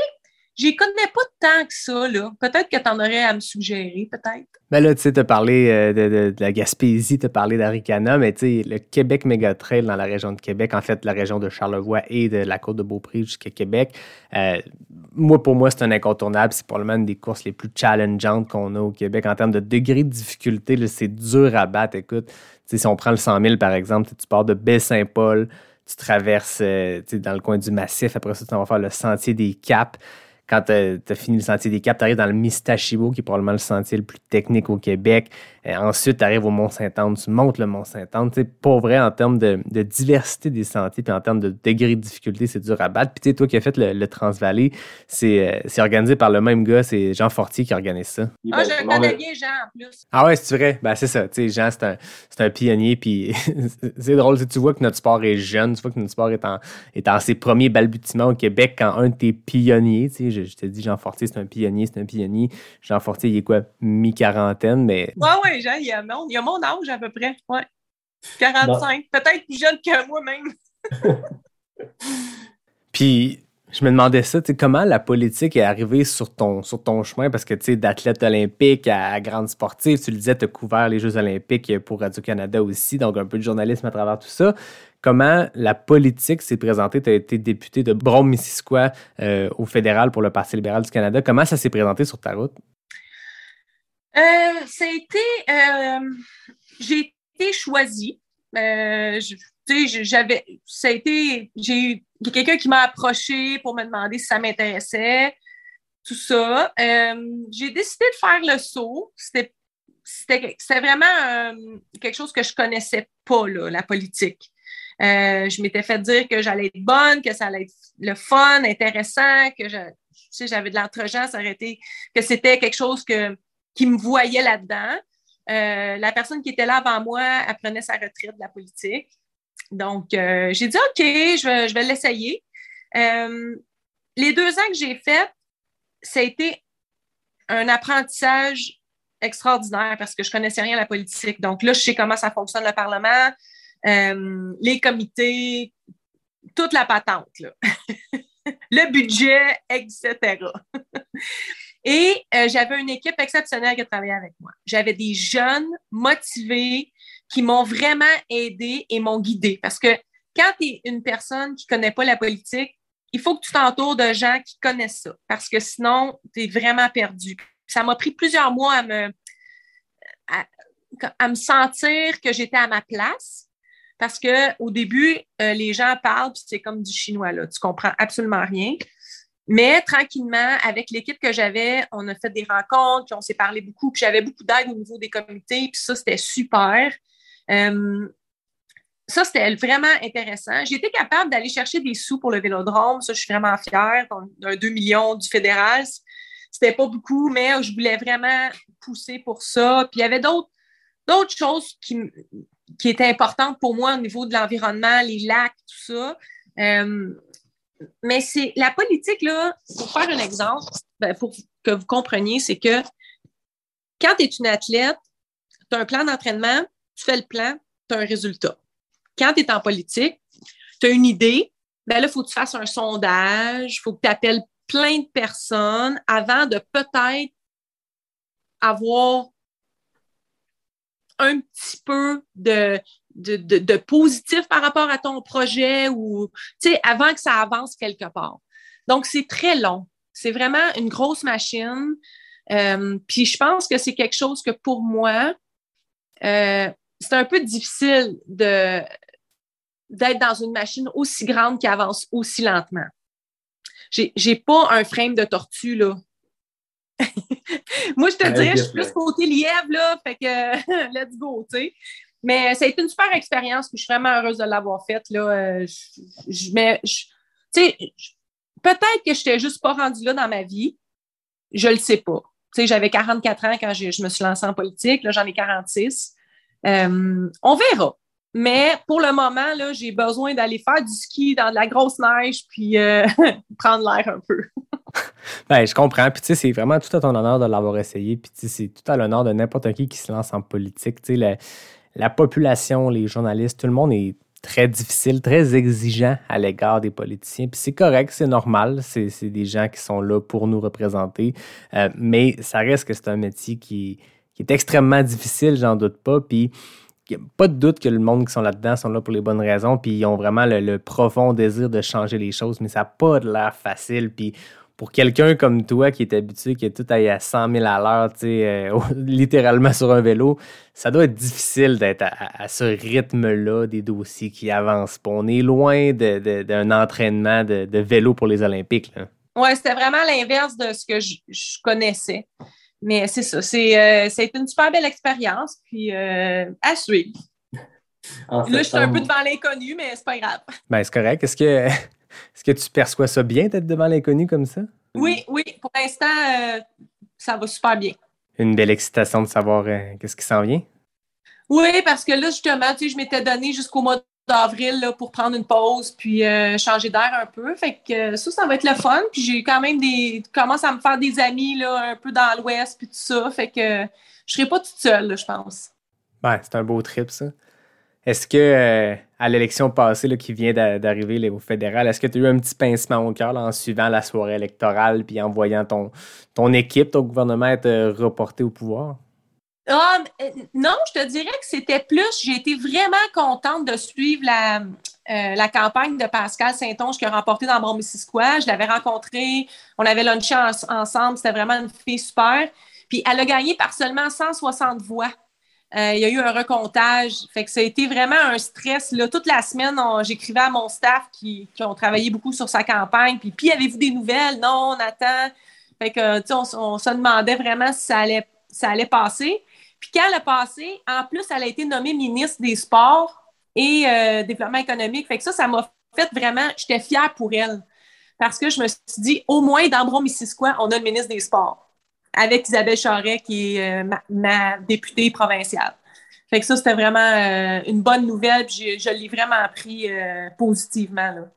J'y connais pas tant que ça, là. Peut-être que tu en aurais à me suggérer, peut-être. Mais ben là, tu sais, tu parlé euh, de, la Gaspésie, tu as parlé d'Aricana, mais tu sais, le Québec Méga Trail dans la région de Québec, en fait, la région de Charlevoix et de la côte de Beaupré jusqu'à Québec, euh, moi, pour moi, c'est un incontournable. C'est probablement une des courses les plus challengeantes qu'on a au Québec en termes de degré de difficulté. C'est dur à battre. Écoute, si on prend le 100 000, par exemple, tu pars de Baie-Saint-Paul, tu traverses euh, dans le coin du massif, après ça, tu vas faire le sentier des Caps quand tu as, fini le sentier des Caps, tu arrives dans le Mistachibo, qui est probablement le sentier le plus technique au Québec. Et ensuite, tu arrives au Mont-Saint-Anne, tu montes le Mont-Saint-Anne. C'est pas vrai en termes de, de, diversité des sentiers, puis en termes de degré de difficulté, c'est dur à battre. Puis toi qui as fait le, le Transvalley, c'est euh, organisé par le même gars, c'est Jean Fortier qui organise ça. Ah, je connais bien Jean en plus. Ah ouais, c'est vrai. Ben, c'est ça. Tu sais, Jean, c'est un, un, pionnier, puis *laughs* c'est drôle. Tu vois que notre sport est jeune, tu vois que notre sport est en, est en ses premiers balbutiements au Québec quand un de tes pionniers, tu sais, je, je te dis, Jean Fortier, c'est un pionnier, c'est un pionnier. Jean Fortier, il est quoi, mi-quarantaine, mais. Ouais, ouais, Jean, il a, mon, il a mon âge à peu près. Ouais. 45. Peut-être plus jeune que moi-même. *laughs* Puis, je me demandais ça, comment la politique est arrivée sur ton, sur ton chemin, parce que, tu sais, d'athlète olympique à, grande sportive, tu le disais, tu as couvert les Jeux olympiques pour Radio-Canada aussi, donc un peu de journalisme à travers tout ça. Comment la politique s'est présentée? Tu as été député de Brome-Missisquoi euh, au fédéral pour le Parti libéral du Canada. Comment ça s'est présenté sur ta route? Euh, ça a été... Euh, j'ai été choisie. Euh, j'avais... Ça a été... J'ai eu quelqu'un qui m'a approché pour me demander si ça m'intéressait. tout ça. J'ai décidé de faire le saut. C'était vraiment quelque chose que je connaissais pas, la politique. Euh, je m'étais fait dire que j'allais être bonne, que ça allait être le fun, intéressant, que j'avais de l'entre-gens, ça aurait été, que c'était quelque chose que, qui me voyait là-dedans. la personne qui était là avant moi, apprenait sa retraite de la politique. Donc, j'ai dit, OK, je vais, je vais l'essayer. les deux ans que j'ai fait, ça a été un apprentissage extraordinaire parce que je connaissais rien à la politique. Donc là, je sais comment ça fonctionne le Parlement, euh, les comités, toute la patente, *laughs* le budget, etc. *laughs* Et euh, j'avais une équipe exceptionnelle qui travaillait avec moi. J'avais des jeunes motivés qui m'ont vraiment aidé et m'ont guidé. Parce que quand tu es une personne qui ne connaît pas la politique, il faut que tu t'entoures de gens qui connaissent ça, parce que sinon, tu es vraiment perdu. Ça m'a pris plusieurs mois à me, à, me sentir que j'étais à ma place, parce qu'au début, euh, les gens parlent, puis c'est comme du chinois, là. Tu comprends absolument rien. Mais tranquillement, avec l'équipe que j'avais, on a fait des rencontres, puis on s'est parlé beaucoup, puis j'avais beaucoup d'aide au niveau des comités, puis ça, c'était super. Euh, ça, c'était vraiment intéressant. Été capable d'aller chercher des sous pour le vélodrome. Ça, je suis vraiment fière. Un 2 millions du fédéral. C'était pas beaucoup, mais je voulais vraiment pousser pour ça. Puis il y avait d'autres, d'autres choses qui, qui étaient importantes pour moi au niveau de l'environnement, les lacs, tout ça. Euh, mais c'est la politique, là, pour faire un exemple, ben, pour que vous compreniez, c'est que quand tu es une athlète, tu as un plan d'entraînement, tu fais le plan, tu as un résultat quand tu es en politique, tu as une idée, ben là, il faut que tu fasses un sondage, il faut que tu appelles plein de personnes avant de peut-être avoir un petit peu de, de, positif par rapport à ton projet ou, avant que ça avance quelque part. Donc, c'est très long. C'est vraiment une grosse machine. Euh, puis je pense que c'est quelque chose que pour moi, euh, c'est un peu difficile de, d'être dans une machine aussi grande qui avance aussi lentement. J'ai, j'ai pas un frame de tortue, là. *laughs* Moi, je te dirais, je suis plus côté lièvre, là, fait que *laughs* let's go, tu sais. Mais ça a été une super expérience, puis je suis vraiment heureuse de l'avoir faite, là. Euh, je, mais, tu sais, peut-être que je n'étais juste pas rendue là dans ma vie. Je le sais pas. Tu sais, j'avais 44 ans quand je, je me suis lancée en politique. Là, j'en ai 46. Euh, on verra. Mais pour le moment, là, j'ai besoin d'aller faire du ski dans de la grosse neige puis euh, *laughs* prendre l'air un peu. *laughs* ben, je comprends. Puis, tu sais, c'est vraiment tout à ton honneur de l'avoir essayé. Puis, tu sais, c'est tout à l'honneur de n'importe qui qui se lance en politique. Tu sais, la, la, population, les journalistes, tout le monde est très difficile, très exigeant à l'égard des politiciens. Puis, c'est correct, c'est normal. C'est des gens qui sont là pour nous représenter. Euh, mais ça reste que c'est un métier qui, qui est extrêmement difficile, j'en doute pas. Puis, pas de doute que le monde qui sont là-dedans sont là pour les bonnes raisons, puis ils ont vraiment le, profond désir de changer les choses, mais ça n'a pas de l'air facile. Puis pour quelqu'un comme toi qui est habitué, qui est tout à 100 000 à l'heure, euh, *laughs* littéralement sur un vélo, ça doit être difficile d'être à, ce rythme-là des dossiers qui avancent. on est loin d'un entraînement de, vélo pour les Olympiques. Oui, c'était vraiment l'inverse de ce que je connaissais. Mais c'est ça, c'est, euh, une super belle expérience, puis euh, à suivre. Là, je suis un peu devant l'inconnu, mais c'est pas grave. Ben, c'est correct. Est-ce que, *laughs* est-ce que tu perçois ça bien d'être devant l'inconnu comme ça? Oui, oui. Pour l'instant, euh, ça va super bien. Une belle excitation de savoir qu'est-ce qui s'en vient? Oui, parce que là, justement, tu sais, je m'étais donné jusqu'au mois d'avril pour prendre une pause puis euh, changer d'air un peu. Fait que euh, ça, ça va être le fun. Puis j'ai quand même des. commence à me faire des amis là, un peu dans l'Ouest puis tout ça. Fait que je serai pas toute seule, je pense. Ouais, c'est un beau trip, ça. Est-ce que euh, à l'élection passée qui vient d'arriver au fédéral, est-ce que tu as eu un petit pincement au cœur en suivant la soirée électorale puis en voyant ton, équipe, ton gouvernement être reporté au pouvoir? Ah, euh, non, je te dirais que c'était plus, j'ai été vraiment contente de suivre la, euh, la campagne de Pascal Saint-Onge qui a remporté dans mon Missisquoi. Je l'avais rencontrée, on avait lunché ensemble, c'était vraiment une fille super. Puis elle a gagné par seulement 160 voix. Euh, il y a eu un recomptage. Fait que ça a été vraiment un stress. Là. Toute la semaine, j'écrivais à mon staff qui, ont travaillé beaucoup sur sa campagne. Puis, puis avez-vous des nouvelles? Non, on attend Fait que, on, se demandait vraiment si ça allait, ça allait passer. Puis quand elle a passé, en plus, elle a été nommée ministre des Sports et euh, Développement économique. Fait que ça, ça m'a fait vraiment, j'étais fière pour elle. Parce que je me suis dit, au moins, dans Brom-Missisquoi, on a le ministre des Sports avec Isabelle Charret, qui est euh, ma, ma députée provinciale. Fait que ça, c'était vraiment euh, une bonne nouvelle. Puis je, je l'ai vraiment pris euh, positivement. Là.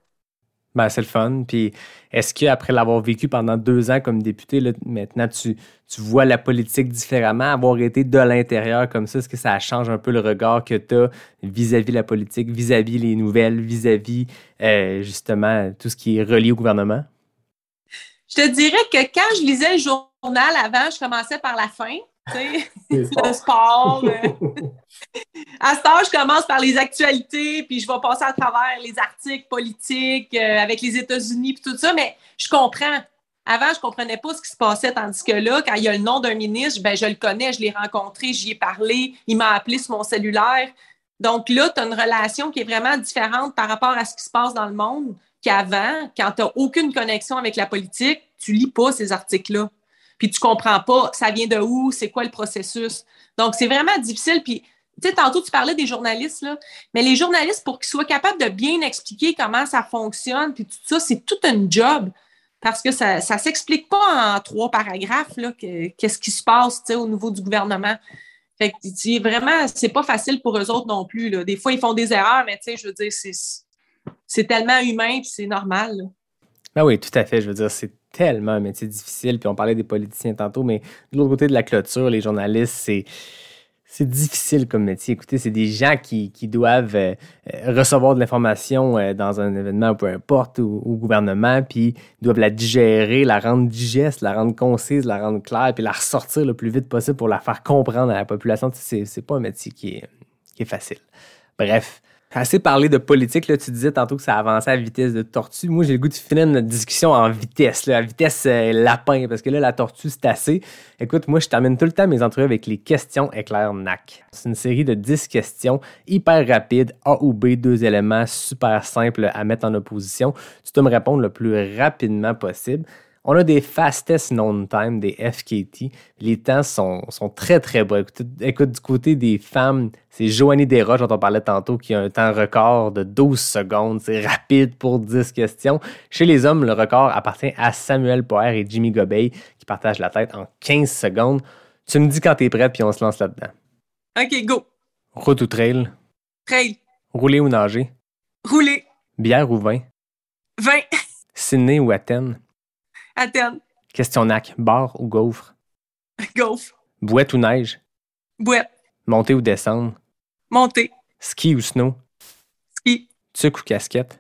Ben, c'est le fun. Puis est-ce qu'après l'avoir vécu pendant deux ans comme député, là, maintenant tu, tu vois la politique différemment, avoir été de l'intérieur comme ça, est-ce que ça change un peu le regard que tu as vis-à-vis la politique, vis-à-vis les nouvelles, vis-à-vis euh, justement tout ce qui est relié au gouvernement? Je te dirais que quand je lisais le journal avant, je commençais par la fin. *laughs* le sport. euh. *laughs* à ce temps, je commence par les actualités, puis je vais passer à travers les articles politiques euh, avec les États-Unis, puis tout ça, mais je comprends. Avant, je comprenais pas ce qui se passait, tandis que là, quand il y a le nom d'un ministre, ben, je le connais, je l'ai rencontré, j'y ai parlé, il m'a appelé sur mon cellulaire. Donc là, tu as une relation qui est vraiment différente par rapport à ce qui se passe dans le monde qu'avant, quand tu n'as aucune connexion avec la politique, tu lis pas ces articles-là. Puis tu comprends pas ça vient de où, c'est quoi le processus. Donc, c'est vraiment difficile. Puis, tu sais, tantôt, tu parlais des journalistes, là, mais les journalistes, pour qu'ils soient capables de bien expliquer comment ça fonctionne, puis tout ça, c'est tout un job. Parce que ça ne s'explique pas en trois paragraphes, là, que- qu'est-ce qui se passe, tu sais, au niveau du gouvernement. Fait que, tu sais, vraiment, c'est pas facile pour eux autres non plus, là. Des fois, ils font des erreurs, mais tu sais, je veux dire, c'est, c'est tellement humain, puis c'est normal. Ben oui, tout à fait. Je veux dire, c'est tellement un métier difficile. Puis on parlait des politiciens tantôt, mais de l'autre côté de la clôture, les journalistes, c'est. C'est difficile comme métier. Écoutez, c'est des gens qui, qui doivent euh, recevoir de l'information euh, dans un événement, peu importe, au, au gouvernement, puis doivent la digérer, la rendre digeste, la rendre concise, la rendre claire, puis la ressortir le plus vite possible pour la faire comprendre à la population. C'est c'est pas un métier qui est facile. Bref, assez parlé de politique. Là, tu disais tantôt que ça avançait à vitesse de tortue. Moi, j'ai le goût de finir notre discussion en vitesse, là, à vitesse euh, lapin, parce que là, la tortue, c'est assez. Écoute, moi, je termine tout le temps mes entrevues avec les questions éclair NAC. C'est une série de 10 questions hyper rapides, A ou B, deux éléments super simples à mettre en opposition. Tu dois me répondre le plus rapidement possible. On a des fastest known time, des FKT. Les temps sont, sont très, très bas. Écoute, écoute, du côté des femmes, c'est Joanie Desroches, dont on parlait tantôt, qui a un temps record de 12 secondes. C'est rapide pour 10 questions. Chez les hommes, le record appartient à Samuel Poher et Jimmy Gobey, qui partagent la tête en 15 secondes. Tu me dis quand t'es prêt, puis on se lance là-dedans. OK, go. Route ou trail? Trail. Rouler ou nager? Rouler. Bière ou vin? 20. Sydney ou Athènes? Athènes. Question NAC, bar ou gaufre? *laughs* Gaufre. Bouette ou neige? Bouette. Monter ou descendre? Monter. Ski ou snow? Ski. Tuc ou casquette?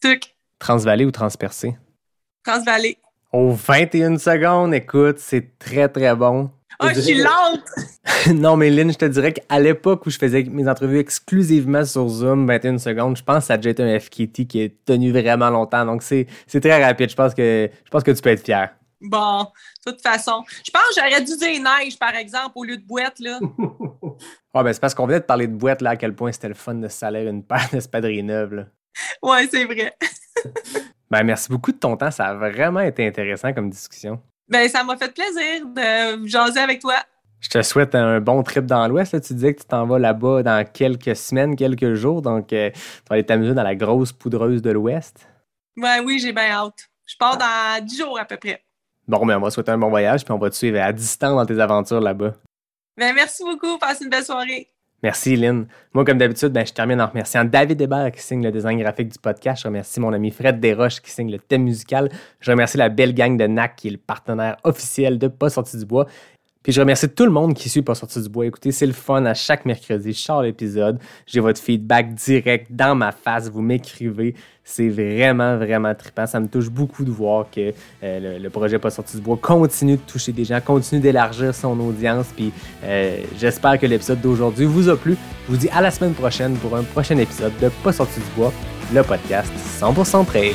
Tuc. Transvaler ou transpercé? Transvaler. Au 21 secondes, écoute, c'est très très bon. Oh, je suis lente. *laughs* non, mais Lynn, je te dirais qu'à l'époque où je faisais mes entrevues exclusivement sur Zoom, 21 secondes, je pense que ça a déjà été un FKT qui est tenu vraiment longtemps. Donc, c'est très rapide. Je pense, que, je pense que tu peux être fier. Bon, de toute façon. Je pense que j'aurais dû dire neige, par exemple, au lieu de boîte, là. *laughs* Ah, ben, c'est parce qu'on venait de parler de boîte, là, à quel point c'était le fun de se salir une paire *laughs* d'espadrilles neuves. là. Ouais, c'est vrai. Ben, merci beaucoup de ton temps. Ça a vraiment été intéressant comme discussion. Ben, ça m'a fait plaisir de jaser avec toi. Je te souhaite un bon trip dans l'Ouest. Tu disais que tu t'en vas là-bas dans quelques semaines, quelques jours. Donc, euh, tu vas aller t'amuser dans la grosse poudreuse de l'Ouest. Ben oui, j'ai bien hâte. Je pars dans 10 jours à peu près. Bon, ben, on va te souhaiter un bon voyage, puis on va te suivre à distance dans tes aventures là-bas. Ben, merci beaucoup. Passe une belle soirée. Merci, Lynn. Moi, comme d'habitude, ben, je termine en remerciant David Hébert qui signe le design graphique du podcast. Je remercie mon ami Fred Desroches qui signe le thème musical. Je remercie la belle gang de NAC qui est le partenaire officiel de Pas sorti du bois. Puis je remercie tout le monde qui suit Pas sorti du bois. Écoutez, c'est le fun à chaque mercredi. Je sors l'épisode. J'ai votre feedback direct dans ma face. Vous m'écrivez. C'est vraiment, vraiment trippant. Ça me touche beaucoup de voir que euh, le, projet Pas sorti du bois continue de toucher des gens, continue d'élargir son audience. Puis euh, j'espère que l'épisode d'aujourd'hui vous a plu. Je vous dis à la semaine prochaine pour un prochain épisode de Pas sorti du bois, le podcast 100% trail.